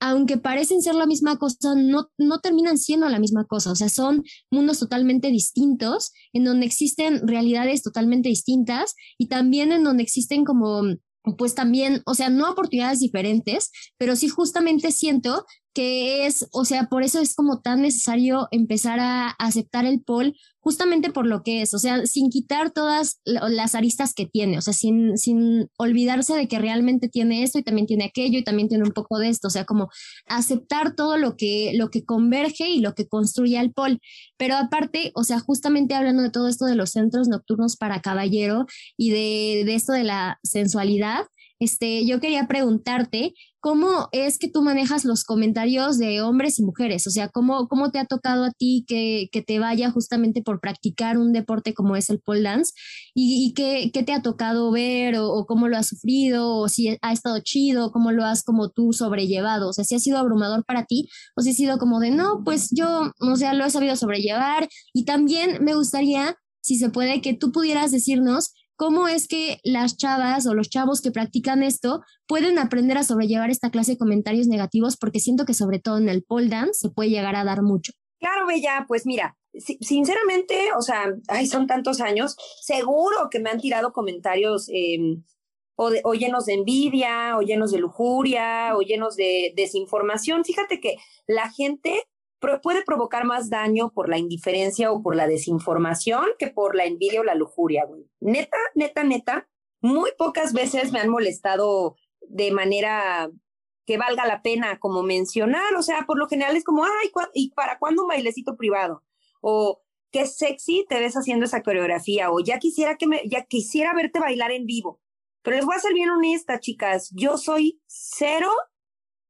aunque parecen ser la misma cosa, no, no terminan siendo la misma cosa. O sea, son mundos totalmente distintos, en donde existen realidades totalmente distintas y también en donde existen como, pues también, o sea, no oportunidades diferentes, pero sí justamente siento que es, o sea, por eso es como tan necesario empezar a aceptar el pol justamente por lo que es, o sea, sin quitar todas las aristas que tiene, o sea, sin, sin olvidarse de que realmente tiene esto y también tiene aquello y también tiene un poco de esto, o sea, como aceptar todo lo que, lo que converge y lo que construye el pol. Pero aparte, o sea, justamente hablando de todo esto de los centros nocturnos para caballero y de, de esto de la sensualidad, este, yo quería preguntarte cómo es que tú manejas los comentarios de hombres y mujeres, o sea, cómo, cómo te ha tocado a ti que, que te vaya justamente por practicar un deporte como es el pole dance y, qué, qué, te ha tocado ver o, cómo lo has sufrido o si ha estado chido, cómo lo has como tú sobrellevado, o sea, si ha sido abrumador para ti o si ha sido como de, no, pues yo, o sea, lo he sabido sobrellevar y también me gustaría, si se puede, que tú pudieras decirnos cómo es que las chavas o los chavos que practican esto pueden aprender a sobrellevar esta clase de comentarios negativos, porque siento que sobre todo en el pole dance se puede llegar a dar mucho. Claro, Bella, pues mira, sinceramente, o sea, ay, son tantos años, seguro que me han tirado comentarios em, o, o, llenos de envidia, o llenos de lujuria, o llenos de desinformación. Fíjate que la gente puede provocar más daño por la indiferencia o por la desinformación que por la envidia o la lujuria, güey. Neta, neta, neta, muy pocas veces me han molestado de manera que valga la pena como mencionar, o sea, por lo general es como, ay, ¿y para cuándo un bailecito privado? O qué sexy te ves haciendo esa coreografía, o ya quisiera que me, ya quisiera verte bailar en vivo. Pero les voy a ser bien honesta, chicas, yo soy cero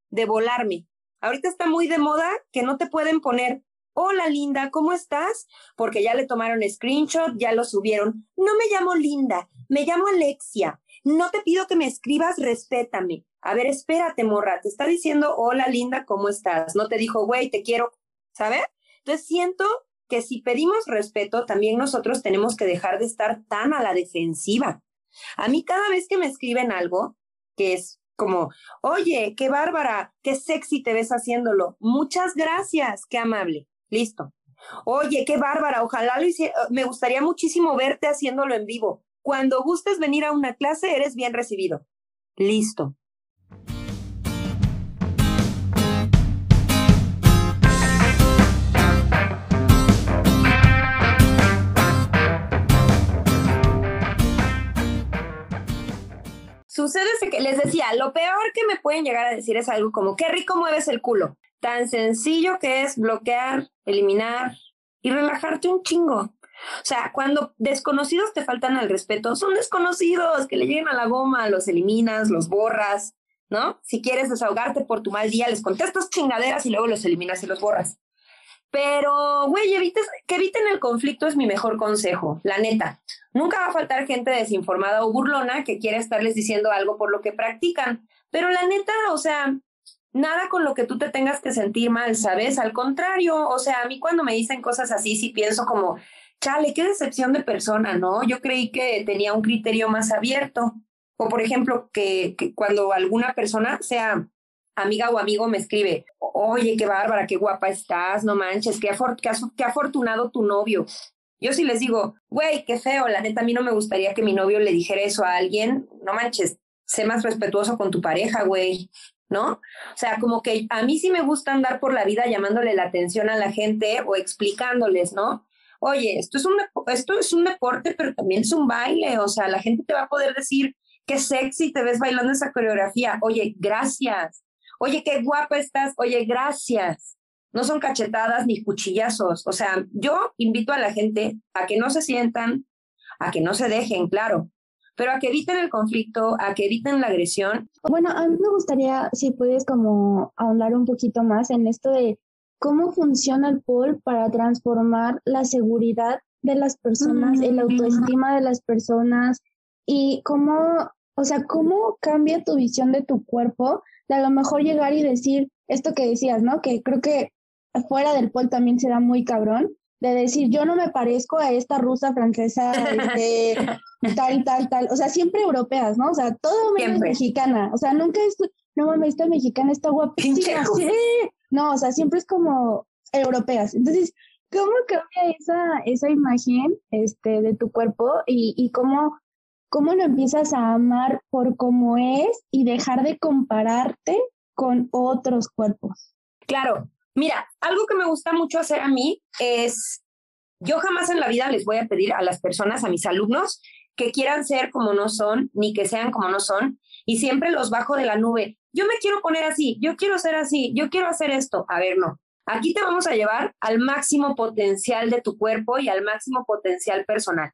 de volarme. Ahorita está muy de moda que no te pueden poner, hola Linda, ¿cómo estás? Porque ya le tomaron screenshot, ya lo subieron. No me llamo Linda, me llamo Alexia. No te pido que me escribas, respétame. A ver, espérate, morra, te está diciendo, hola Linda, ¿cómo estás? No te dijo, güey, te quiero, ¿sabes? Entonces siento que si pedimos respeto, también nosotros tenemos que dejar de estar tan a la defensiva. A mí cada vez que me escriben algo, que es como, oye, qué bárbara, qué sexy te ves haciéndolo. Muchas gracias, qué amable. Listo. Oye, qué bárbara, ojalá lo hiciera. Me gustaría muchísimo verte haciéndolo en vivo. Cuando gustes venir a una clase, eres bien recibido. Listo. Sucede que les decía, lo peor que me pueden llegar a decir es algo como, qué rico mueves el culo. Tan sencillo que es bloquear, eliminar y relajarte un chingo. O sea, cuando desconocidos te faltan al respeto, son desconocidos que le lleguen a la goma, los eliminas, los borras, ¿no? Si quieres desahogarte por tu mal día, les contestas chingaderas y luego los eliminas y los borras. Pero, güey, que eviten el conflicto es mi mejor consejo, la neta. Nunca va a faltar gente desinformada o burlona que quiera estarles diciendo algo por lo que practican. Pero la neta, o sea, nada con lo que tú te tengas que sentir mal, ¿sabes? Al contrario, o sea, a mí cuando me dicen cosas así, sí pienso como, chale, qué decepción de persona, ¿no? Yo creí que tenía un criterio más abierto. O, por ejemplo, que, que cuando alguna persona sea amiga o amigo me escribe, oye, qué bárbara, qué guapa estás, no manches, qué, afortunado tu novio. Yo sí les digo, güey, qué feo, la neta, a mí no me gustaría que mi novio le dijera eso a alguien, no manches, sé más respetuoso con tu pareja, güey, ¿no? O sea, como que a mí sí me gusta andar por la vida llamándole la atención a la gente o explicándoles, ¿no? Oye, esto es un, esto es un deporte, pero también es un baile, o sea, la gente te va a poder decir, qué sexy te ves bailando esa coreografía. Oye, gracias oye, qué guapa estás, oye, gracias, no son cachetadas ni cuchillazos. O sea, yo invito a la gente a que no se sientan, a que no se dejen, claro, pero a que eviten el conflicto, a que eviten la agresión. Bueno, a mí me gustaría, si puedes como ahondar un poquito más en esto de cómo funciona el POL para transformar la seguridad de las personas, el autoestima de las personas y cómo, o sea, cómo cambia tu visión de tu cuerpo, de a lo mejor llegar y decir esto que decías, ¿no? Que creo que fuera del POL también se da muy cabrón, de decir, yo no me parezco a esta rusa francesa, este, tal, tal, tal, o sea, siempre europeas, ¿no? O sea, todo menos mexicana, o sea, nunca es, no mames, esta mexicana está guapísima, sí, no, o sea, siempre es como europeas, entonces, ¿cómo cambia esa, esa imagen este, de tu cuerpo y, y cómo, cómo lo empiezas a amar por cómo es y dejar de compararte con otros cuerpos? Claro, Mira, algo que me gusta mucho hacer a mí es, yo jamás en la vida les voy a pedir a las personas, a mis alumnos, que quieran ser como no son, ni que sean como no son, y siempre los bajo de la nube. Yo me quiero poner así, yo quiero ser así, yo quiero hacer esto. A ver, no. Aquí te vamos a llevar al máximo potencial de tu cuerpo y al máximo potencial personal.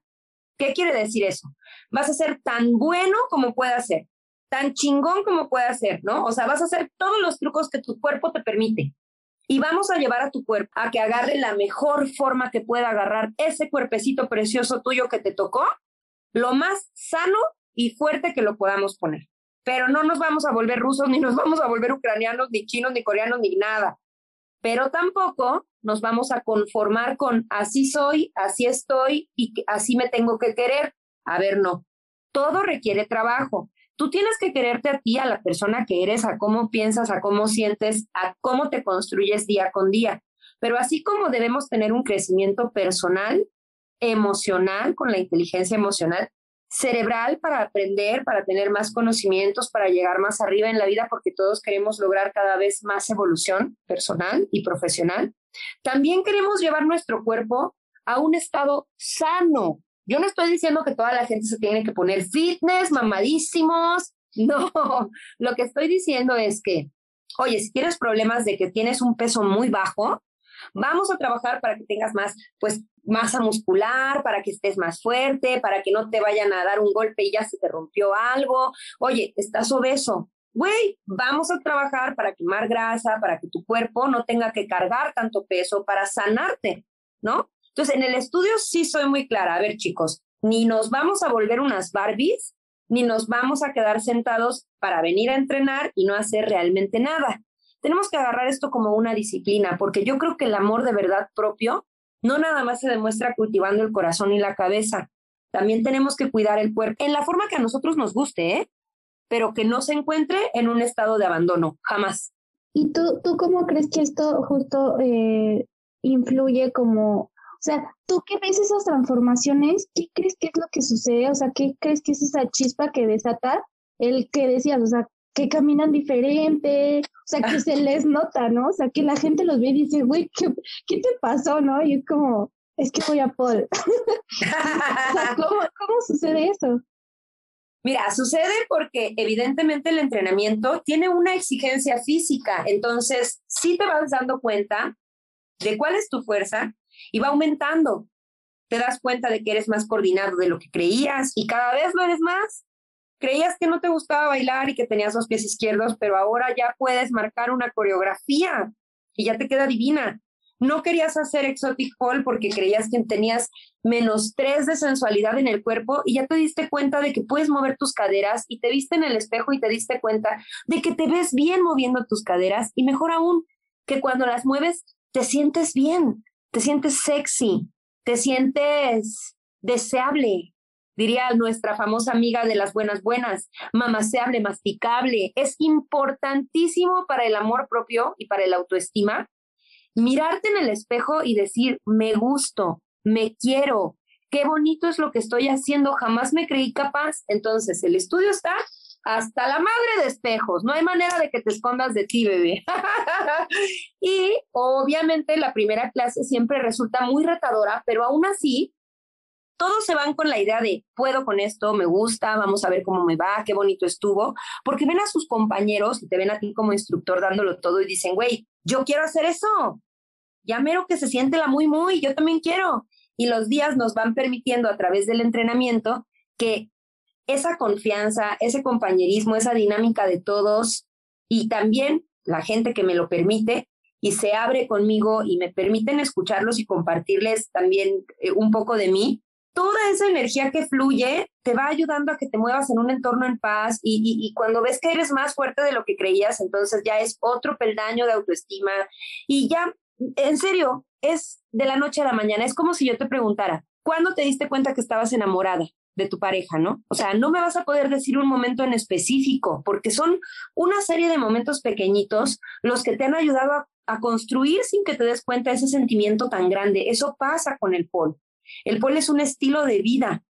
¿Qué quiere decir eso? Vas a ser tan bueno como puedas ser, tan chingón como puedas ser, ¿no? O sea, vas a hacer todos los trucos que tu cuerpo te permite y vamos a llevar a tu cuerpo a que agarre la mejor forma que pueda agarrar ese cuerpecito precioso tuyo que te tocó, lo más sano y fuerte que lo podamos poner. Pero no nos vamos a volver rusos, ni nos vamos a volver ucranianos, ni chinos, ni coreanos, ni nada. Pero tampoco nos vamos a conformar con así soy, así estoy y así me tengo que querer. A ver, no. Todo requiere trabajo. Tú tienes que quererte a ti, a la persona que eres, a cómo piensas, a cómo sientes, a cómo te construyes día con día. Pero así como debemos tener un crecimiento personal, emocional, con la inteligencia emocional, cerebral para aprender, para tener más conocimientos, para llegar más arriba en la vida, porque todos queremos lograr cada vez más evolución personal y profesional. También queremos llevar nuestro cuerpo a un estado sano, yo no estoy diciendo que toda la gente se tiene que poner fitness, mamadísimos. No, lo que estoy diciendo es que, oye, si tienes problemas de que tienes un peso muy bajo, vamos a trabajar para que tengas más, pues, masa muscular, para que estés más fuerte, para que no te vayan a dar un golpe y ya se te rompió algo. Oye, estás obeso. Güey, vamos a trabajar para quemar grasa, para que tu cuerpo no tenga que cargar tanto peso, para sanarte, ¿no? Entonces, en el estudio sí soy muy clara. A ver, chicos, ni nos vamos a volver unas Barbies, ni nos vamos a quedar sentados para venir a entrenar y no hacer realmente nada. Tenemos que agarrar esto como una disciplina, porque yo creo que el amor de verdad propio no nada más se demuestra cultivando el corazón y la cabeza. También tenemos que cuidar el cuerpo en la forma que a nosotros nos guste, ¿eh? pero que no se encuentre en un estado de abandono, jamás. ¿Y tú, tú cómo crees que esto justo eh, influye como o sea, ¿tú qué ves esas transformaciones? ¿Qué crees que es lo que sucede? O sea, ¿qué crees que es esa chispa que desata el que decías? O sea, que caminan diferente, o sea, que se les nota, ¿no? O sea, que la gente los ve y dice, güey, ¿qué, ¿qué, te pasó, no? Y es como, es que voy a Paul. o sea, ¿cómo, ¿cómo sucede eso? Mira, sucede porque evidentemente el entrenamiento tiene una exigencia física, entonces sí te vas dando cuenta de cuál es tu fuerza, y va aumentando. Te das cuenta de que eres más coordinado de lo que creías y cada vez lo eres más. Creías que no te gustaba bailar y que tenías los pies izquierdos, pero ahora ya puedes marcar una coreografía y ya te queda divina. No querías hacer exotic pole porque creías que tenías menos tres de sensualidad en el cuerpo y ya te diste cuenta de que puedes mover tus caderas y te viste en el espejo y te diste cuenta de que te ves bien moviendo tus caderas y mejor aún, que cuando las mueves te sientes bien, te sientes sexy, te sientes deseable, diría nuestra famosa amiga de las buenas buenas, mamaseable, masticable. Es importantísimo para el amor propio y para el autoestima mirarte en el espejo y decir, me gusto, me quiero, qué bonito es lo que estoy haciendo, jamás me creí capaz. Entonces, el estudio está hasta la madre de espejos, no hay manera de que te escondas de ti, bebé. y obviamente la primera clase siempre resulta muy retadora, pero aún así, todos se van con la idea de, puedo con esto, me gusta, vamos a ver cómo me va, qué bonito estuvo, porque ven a sus compañeros y te ven a ti como instructor dándolo todo y dicen, güey, yo quiero hacer eso, ya mero que se siente la muy, muy, yo también quiero. Y los días nos van permitiendo a través del entrenamiento que esa confianza, ese compañerismo, esa dinámica de todos y también la gente que me lo permite y se abre conmigo y me permiten escucharlos y compartirles también eh, un poco de mí, toda esa energía que fluye te va ayudando a que te muevas en un entorno en paz y, cuando ves que eres más fuerte de lo que creías, entonces ya es otro peldaño de autoestima y ya, en serio, es de la noche a la mañana, es como si yo te preguntara, ¿cuándo te diste cuenta que estabas enamorada? de tu pareja, ¿no? O sea, no me vas a poder decir un momento en específico, porque son una serie de momentos pequeñitos los que te han ayudado a, construir sin que te des cuenta ese sentimiento tan grande. Eso pasa con el pol. El pol es un estilo de vida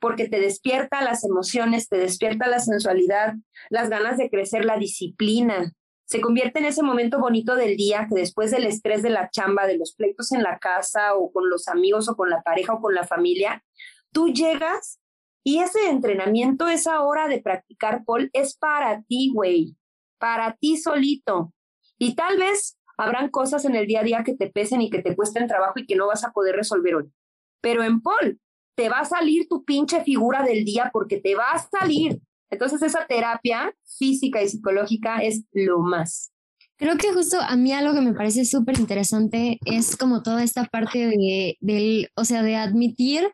porque te despierta las emociones, te despierta la sensualidad, las ganas de crecer, la disciplina. Se convierte en ese momento bonito del día que después del estrés de la chamba, de los pleitos en la casa o con los amigos o con la pareja o con la familia, tú llegas y ese entrenamiento, esa hora de practicar pol es para ti, güey, para ti solito. Y tal vez habrán cosas en el día a día que te pesen y que te cuesten trabajo y que no vas a poder resolver hoy pero en Paul te va a salir tu pinche figura del día porque te va a salir. Entonces esa terapia física y psicológica es lo más. Creo que justo a mí algo que me parece súper interesante es como toda esta parte de, del, o sea, de admitir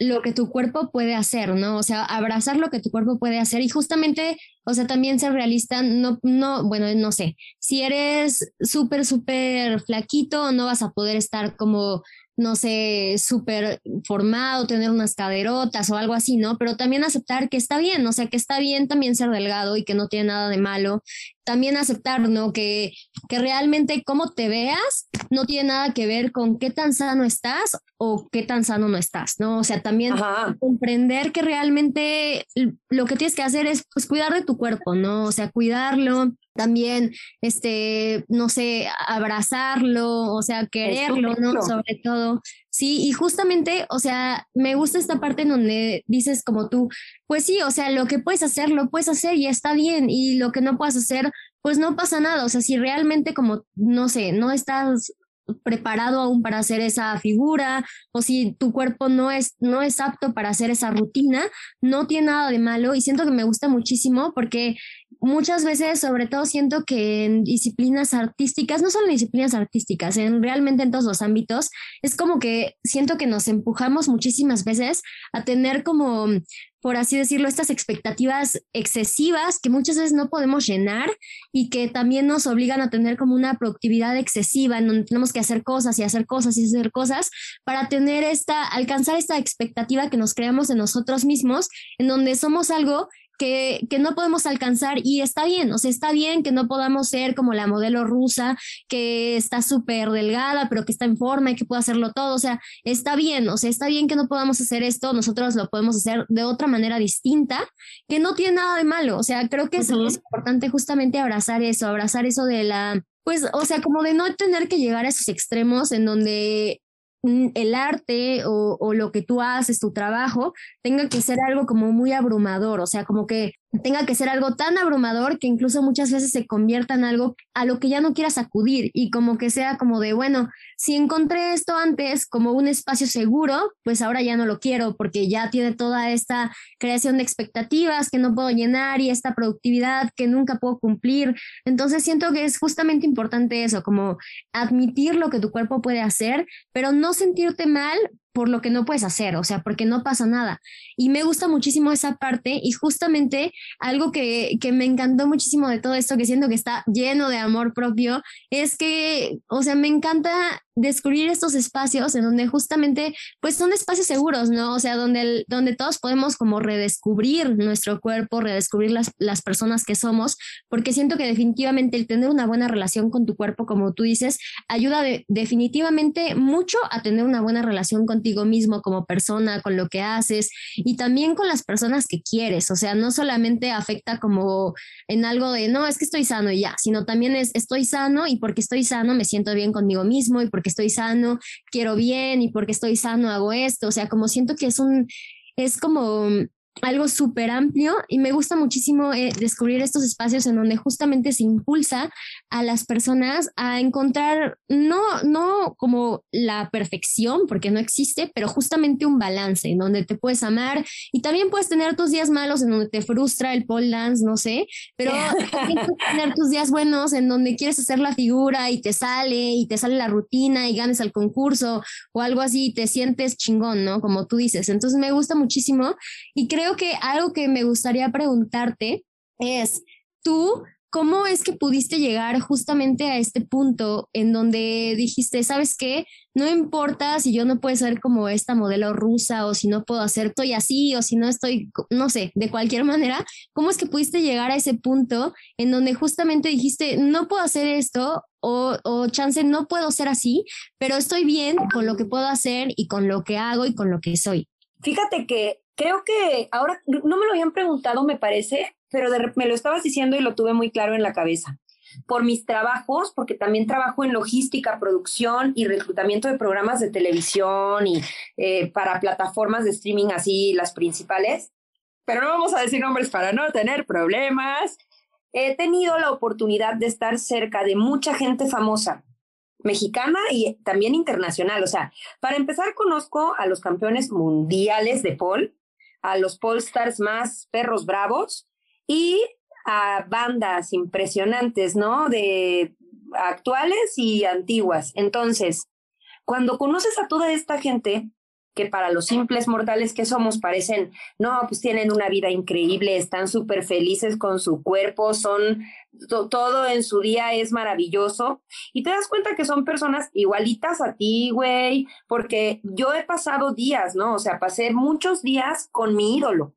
lo que tu cuerpo puede hacer, ¿no? O sea, abrazar lo que tu cuerpo puede hacer y justamente, o sea, también ser realista, no, no, bueno, no sé, si eres súper, súper flaquito, no vas a poder estar como no sé, súper formado, tener unas caderotas o algo así, ¿no? Pero también aceptar que está bien, o sea, que está bien también ser delgado y que no tiene nada de malo. También aceptar, ¿no? Que, que realmente cómo te veas no tiene nada que ver con qué tan sano estás o qué tan sano no estás, ¿no? O sea, también comprender que realmente lo que tienes que hacer es pues cuidar de tu cuerpo, ¿no? O sea, cuidarlo, también, este, no sé, abrazarlo, o sea, quererlo, ¿no? Sobre todo. Sí, y justamente, o sea, me gusta esta parte en donde dices como tú, pues sí, o sea, lo que puedes hacer, lo puedes hacer y está bien, y lo que no puedes hacer, pues no pasa nada, o sea, si realmente como, no sé, no estás preparado aún para hacer esa figura o si tu cuerpo no es, no es apto para hacer esa rutina, no tiene nada de malo y siento que me gusta muchísimo porque muchas veces, sobre todo siento que en disciplinas artísticas, no solo en disciplinas artísticas, en realmente en todos los ámbitos, es como que siento que nos empujamos muchísimas veces a tener como por así decirlo, estas expectativas excesivas que muchas veces no podemos llenar y que también nos obligan a tener como una productividad excesiva en donde tenemos que hacer cosas y hacer cosas y hacer cosas para tener esta, alcanzar esta expectativa que nos creamos de nosotros mismos, en donde somos algo que, que, no podemos alcanzar y está bien, o sea, está bien que no podamos ser como la modelo rusa que está súper delgada, pero que está en forma y que puede hacerlo todo, o sea, está bien, o sea, está bien que no podamos hacer esto, nosotros lo podemos hacer de otra manera distinta, que no tiene nada de malo, o sea, creo que es, es importante justamente abrazar eso, abrazar eso de la, pues, o sea, como de no tener que llegar a esos extremos en donde el arte o, o, lo que tú haces, tu trabajo, tenga que ser algo como muy abrumador, o sea, como que tenga que ser algo tan abrumador que incluso muchas veces se convierta en algo a lo que ya no quieras acudir y como que sea como de, bueno, si encontré esto antes como un espacio seguro, pues ahora ya no lo quiero porque ya tiene toda esta creación de expectativas que no puedo llenar y esta productividad que nunca puedo cumplir. Entonces siento que es justamente importante eso, como admitir lo que tu cuerpo puede hacer, pero no sentirte mal por lo que no puedes hacer, o sea, porque no pasa nada. Y me gusta muchísimo esa parte y justamente algo que, que me encantó muchísimo de todo esto, que siento que está lleno de amor propio, es que, o sea, me encanta descubrir estos espacios en donde justamente, pues son espacios seguros, ¿no? O sea, donde, donde todos podemos como redescubrir nuestro cuerpo, redescubrir las, las personas que somos, porque siento que definitivamente el tener una buena relación con tu cuerpo, como tú dices, ayuda definitivamente mucho a tener una buena relación contigo mismo como persona, con lo que haces y también con las personas que quieres, o sea, no solamente afecta como en algo de, no, es que estoy sano y ya, sino también es, estoy sano y porque estoy sano me siento bien conmigo mismo y porque estoy sano, quiero bien y porque estoy sano hago esto. O sea, como siento que es un, es como algo súper amplio y me gusta muchísimo eh, descubrir estos espacios en donde justamente se impulsa a las personas a encontrar no, no como la perfección, porque no existe, pero justamente un balance en donde te puedes amar y también puedes tener tus días malos en donde te frustra el pole dance, no sé, pero también puedes tener tus días buenos en donde quieres hacer la figura y te sale y te sale la rutina y ganes al concurso o algo así y te sientes chingón, ¿no? Como tú dices. Entonces me gusta muchísimo y creo que algo que me gustaría preguntarte es, tú, ¿cómo es que pudiste llegar justamente a este punto en donde dijiste, sabes qué, no importa si yo no puedo ser como esta modelo rusa o si no puedo hacer, estoy así o si no estoy, no sé, de cualquier manera, ¿cómo es que pudiste llegar a ese punto en donde justamente dijiste, no puedo hacer esto o, o chance, no puedo ser así, pero estoy bien con lo que puedo hacer y con lo que hago y con lo que soy? Fíjate que creo que ahora no me lo habían preguntado, me parece, pero me lo estabas diciendo y lo tuve muy claro en la cabeza. Por mis trabajos, porque también trabajo en logística, producción y reclutamiento de programas de televisión y eh, para plataformas de streaming así las principales, pero no vamos a decir nombres para no tener problemas. He tenido la oportunidad de estar cerca de mucha gente famosa, mexicana y también internacional. O sea, para empezar, conozco a los campeones mundiales de pole, a los Polstars más perros bravos y a bandas impresionantes, ¿no? De actuales y antiguas. Entonces, cuando conoces a toda esta gente, que para los simples mortales que somos parecen, no, pues tienen una vida increíble, están súper felices con su cuerpo, son, todo en su día es maravilloso. Y te das cuenta que son personas igualitas a ti, güey, porque yo he pasado días, ¿no? O sea, pasé muchos días con mi ídolo.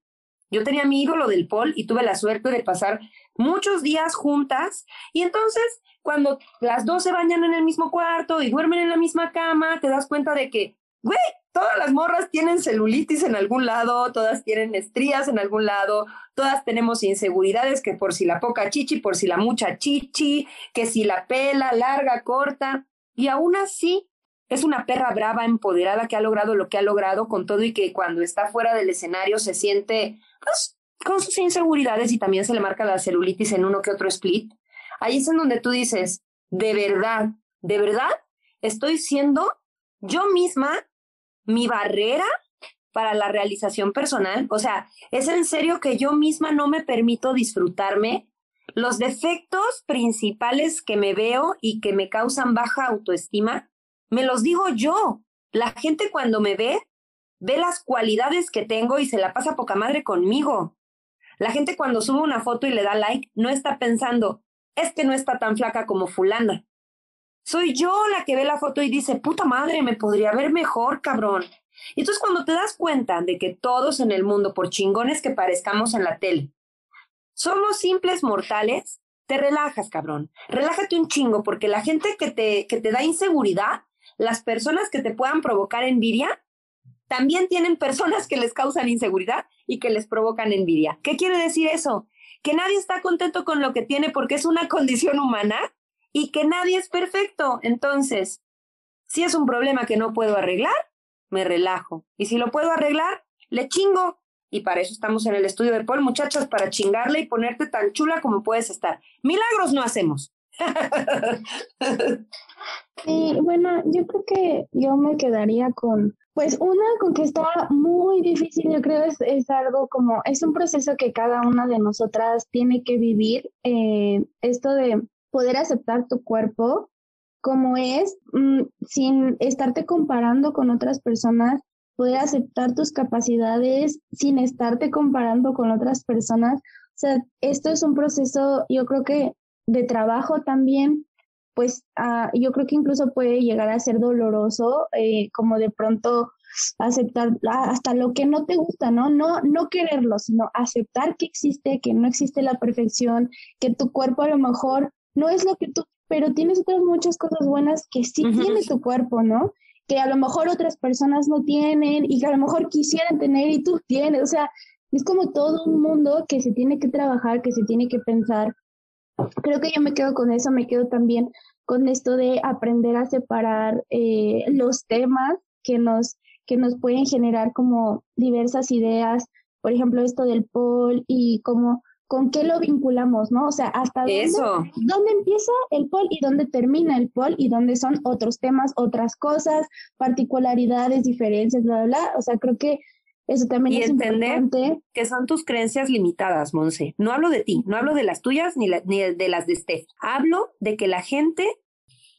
Yo tenía mi ídolo del Paul y tuve la suerte de pasar muchos días juntas. Y entonces, cuando las dos se bañan en el mismo cuarto y duermen en la misma cama, te das cuenta de que, güey, todas las morras tienen celulitis en algún lado, todas tienen estrías en algún lado, todas tenemos inseguridades que por si la poca chichi, por si la mucha chichi, que si la pela, larga, corta, y aún así es una perra brava, empoderada, que ha logrado lo que ha logrado con todo y que cuando está fuera del escenario se siente, pues, con sus inseguridades y también se le marca la celulitis en uno que otro split. Ahí es en donde tú dices, de verdad, de verdad, estoy siendo yo misma mi barrera para la realización personal. O sea, es en serio que yo misma no me permito disfrutarme. Los defectos principales que me veo y que me causan baja autoestima, me los digo yo. La gente cuando me ve, ve las cualidades que tengo y se la pasa poca madre conmigo. La gente cuando sube una foto y le da like, no está pensando, es que no está tan flaca como fulana. Soy yo la que ve la foto y dice, puta madre, me podría ver mejor, cabrón. Y entonces cuando te das cuenta de que todos en el mundo, por chingones que parezcamos en la tele, somos simples mortales, te relajas, cabrón. Relájate un chingo, porque la gente que te, que te da inseguridad, las personas que te puedan provocar envidia, también tienen personas que les causan inseguridad y que les provocan envidia. ¿Qué quiere decir eso? Que nadie está contento con lo que tiene porque es una condición humana y que nadie es perfecto. Entonces, si es un problema que no puedo arreglar, me relajo. Y si lo puedo arreglar, le chingo. Y para eso estamos en el estudio de Paul, muchachas, para chingarle y ponerte tan chula como puedes estar. Milagros no hacemos. Sí, bueno, yo creo que yo me quedaría con, pues una, con que está muy difícil, yo creo es, es algo como, es un proceso que cada una de nosotras tiene que vivir, eh, esto de poder aceptar tu cuerpo como es, mm, sin estarte comparando con otras personas, poder aceptar tus capacidades sin estarte comparando con otras personas. O sea, esto es un proceso, yo creo que de trabajo también, pues ah, yo creo que incluso puede llegar a ser doloroso, eh, como de pronto aceptar hasta lo que no te gusta, ¿no? No, no quererlo, sino aceptar que existe, que no existe la perfección, que tu cuerpo a lo mejor no es lo que tú, pero tienes otras muchas cosas buenas que sí tiene tu cuerpo, ¿no? Que a lo mejor otras personas no tienen y que a lo mejor quisieran tener y tú tienes, o sea, es como todo un mundo que se tiene que trabajar, que se tiene que pensar. Creo que yo me quedo con eso, me quedo también con esto de aprender a separar eh, los temas que nos, que nos pueden generar como diversas ideas por ejemplo, esto del pol y cómo con qué lo vinculamos, ¿no? O sea, hasta dónde, dónde empieza el pol y dónde termina el pol y dónde son otros temas, otras cosas, particularidades, diferencias, bla, bla, bla. O sea, creo que eso también y es entender importante. que son tus creencias limitadas, Monse. No hablo de ti, no hablo de las tuyas ni, ni de las de Steph. Hablo de que la gente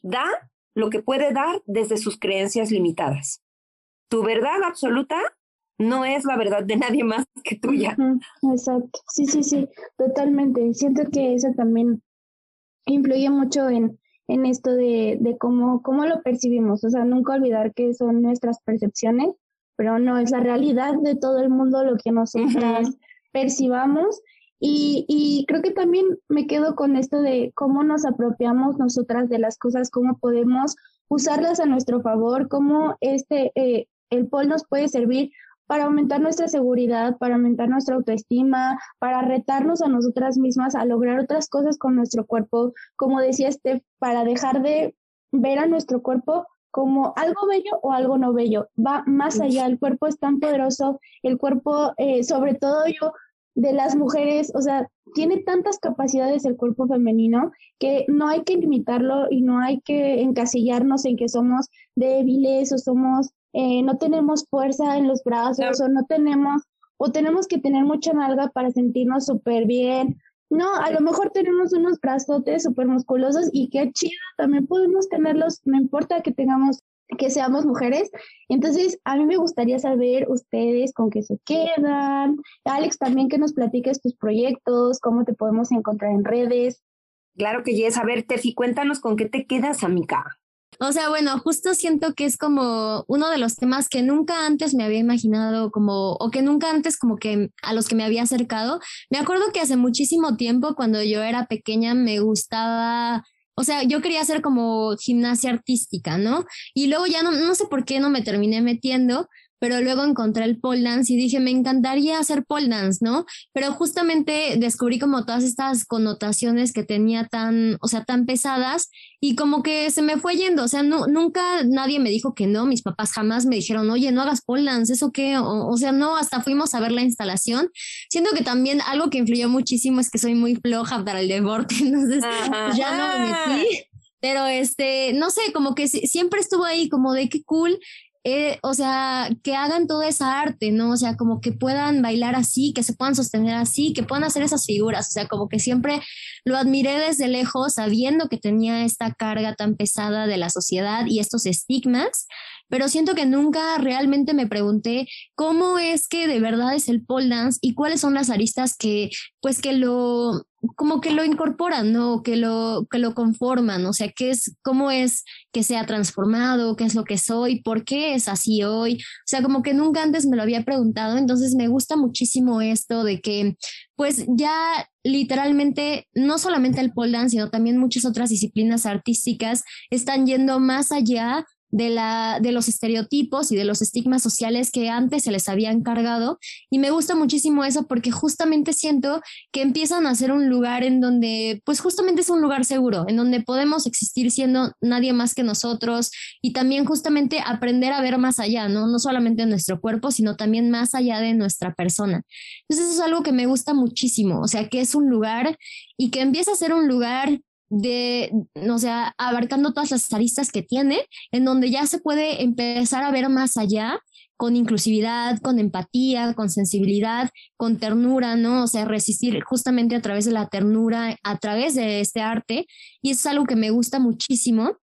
da lo que puede dar desde sus creencias limitadas. Tu verdad absoluta no es la verdad de nadie más que tuya. Exacto, sí, sí, sí, totalmente. Siento que eso también influye mucho en, en esto de, de cómo, cómo lo percibimos. O sea, nunca olvidar que son nuestras percepciones, pero no es la realidad de todo el mundo lo que nosotras percibamos. Y, y creo que también me quedo con esto de cómo nos apropiamos nosotras de las cosas, cómo podemos usarlas a nuestro favor, cómo este, eh, el pol nos puede servir para aumentar nuestra seguridad, para aumentar nuestra autoestima, para retarnos a nosotras mismas a lograr otras cosas con nuestro cuerpo, como decía Steph, para dejar de ver a nuestro cuerpo como algo bello o algo no bello. Va más allá, el cuerpo es tan poderoso, el cuerpo, eh, sobre todo yo, de las mujeres, o sea, tiene tantas capacidades el cuerpo femenino que no hay que limitarlo y no hay que encasillarnos en que somos débiles o somos eh, no tenemos fuerza en los brazos o no tenemos, o tenemos que tener mucha nalga para sentirnos súper bien. No, a lo mejor tenemos unos brazotes súper musculosos y qué chido, también podemos tenerlos, no importa que tengamos que seamos mujeres. Entonces, a mí me gustaría saber ustedes con qué se quedan. Alex, también que nos platiques tus proyectos, cómo te podemos encontrar en redes. Claro que yes. A ver, Tefi, cuéntanos con qué te quedas, amiga. O sea, bueno, justo siento que es como uno de los temas que nunca antes me había imaginado como, o que nunca antes como que a los que me había acercado. Me acuerdo que hace muchísimo tiempo, cuando yo era pequeña, me gustaba o sea, yo quería hacer como gimnasia artística, ¿no? Y luego ya no, no sé por qué no me terminé metiendo, pero luego encontré el pole dance y dije, me encantaría hacer pole dance, ¿no? Pero justamente descubrí como todas estas connotaciones que tenía tan, o sea, tan pesadas y como que se me fue yendo, o sea, no, nunca nadie me dijo que no, mis papás jamás me dijeron, oye, no hagas pole dance, ¿eso qué? O, sea, no, hasta fuimos a ver la instalación. Siento que también algo que influyó muchísimo es que soy muy floja para el deporte, entonces ya no me metí pero este, no sé, como que siempre estuvo ahí, como de qué cool eh, o sea, que hagan toda esa arte, ¿no? O sea, como que puedan bailar así, que se puedan sostener así, que puedan hacer esas figuras, o sea, como que siempre lo admiré desde lejos, sabiendo que tenía esta carga tan pesada de la sociedad y estos estigmas, pero siento que nunca realmente me pregunté cómo es que de verdad es el pole dance y cuáles son las aristas que, pues, que lo, como que lo incorporan, ¿no? Que lo, que lo conforman, o sea, qué es, cómo es que se ha transformado, qué es lo que soy, por qué es así hoy, o sea, como que nunca antes me lo había preguntado, entonces me gusta muchísimo esto de que, pues ya literalmente, no solamente el pole dance, sino también muchas otras disciplinas artísticas están yendo más allá de, la, de los estereotipos y de los estigmas sociales que antes se les habían cargado. Y me gusta muchísimo eso porque justamente siento que empiezan a ser un lugar en donde, pues justamente es un lugar seguro, en donde podemos existir siendo nadie más que nosotros y también justamente aprender a ver más allá, ¿no? No solamente nuestro cuerpo, sino también más allá de nuestra persona. Entonces eso es algo que me gusta muchísimo, o sea, que es un lugar y que empieza a ser un lugar de, o sea, abarcando todas las aristas que tiene, en donde ya se puede empezar a ver más allá con inclusividad, con empatía, con sensibilidad, con ternura, ¿no? O sea, resistir justamente a través de la ternura, a través de este arte. Y es algo que me gusta muchísimo.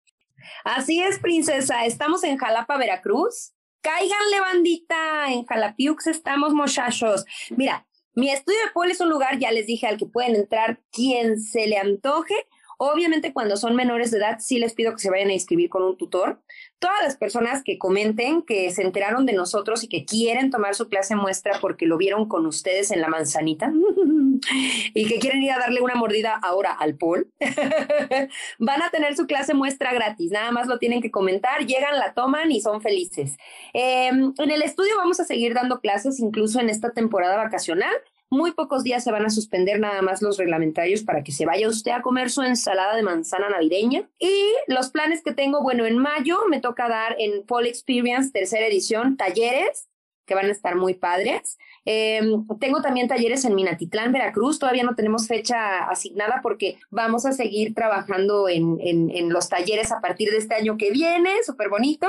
Así es, princesa. Estamos en Jalapa, Veracruz. Cáiganle, bandita. En Jalapiux estamos, muchachos. Mira, mi estudio de pol es un lugar, ya les dije, al que pueden entrar quien se le antoje Obviamente cuando son menores de edad sí les pido que se vayan a inscribir con un tutor. Todas las personas que comenten que se enteraron de nosotros y que quieren tomar su clase muestra porque lo vieron con ustedes en la manzanita y que quieren ir a darle una mordida ahora al Paul, van a tener su clase muestra gratis. Nada más lo tienen que comentar, llegan, la toman y son felices. Em, en el estudio vamos a seguir dando clases incluso en esta temporada vacacional. Muy pocos días se van a suspender nada más los reglamentarios para que se vaya usted a comer su ensalada de manzana navideña. Y los planes que tengo, bueno, en mayo me toca dar en Fall Experience, tercera edición, talleres que van a estar muy padres. Em, tengo también talleres en Minatitlán, Veracruz. Todavía no tenemos fecha asignada porque vamos a seguir trabajando en, en los talleres a partir de este año que viene, súper bonito.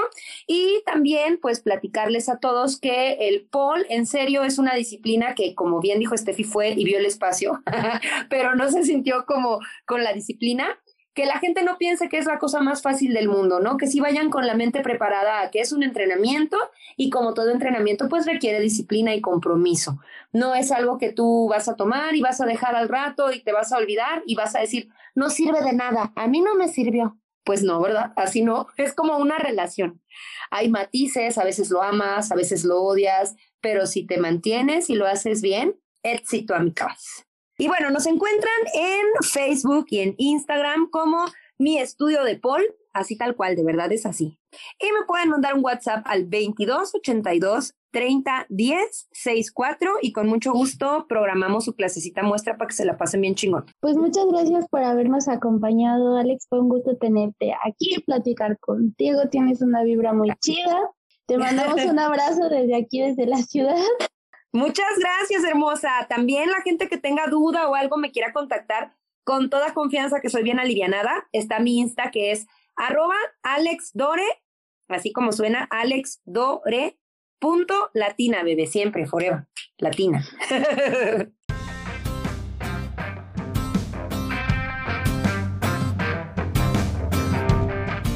Y también, pues, platicarles a todos que el POL, en serio, es una disciplina que, como bien dijo Steffi, fue y vio el espacio, pero no se sintió como con la disciplina que la gente no piense que es la cosa más fácil del mundo, ¿no? Que sí vayan con la mente preparada a que es un entrenamiento y como todo entrenamiento pues requiere disciplina y compromiso. No es algo que tú vas a tomar y vas a dejar al rato y te vas a olvidar y vas a decir, no sirve de nada, a mí no me sirvió. Pues no, ¿verdad? Así no, es como una relación. Hay matices, a veces lo amas, a veces lo odias, pero si te mantienes y lo haces bien, éxito a mi casa. Y bueno, nos encuentran en Facebook y en Instagram como mi estudio de Paul, así tal cual, de verdad es así. Y me pueden mandar un WhatsApp al 2282 30 10 64 y con mucho gusto programamos su clasecita muestra para que se la pasen bien chingón. Pues muchas gracias por habernos acompañado, Alex. Fue un gusto tenerte aquí, platicar contigo. Tienes una vibra muy chida. Te mandamos un abrazo desde aquí, desde la ciudad. Muchas gracias, hermosa. También la gente que tenga duda o algo me quiera contactar, con toda confianza que soy bien alivianada, está mi Insta que es arroba alexdore, así como suena, alexdore punto latina, bebé, siempre, forever, latina.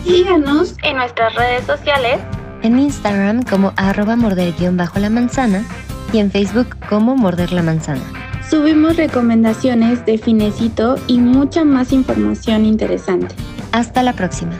Síganos en nuestras redes sociales. En Instagram como arroba morder-la manzana y en Facebook como Morder la Manzana. Subimos recomendaciones de Finecito y mucha más información interesante. Hasta la próxima.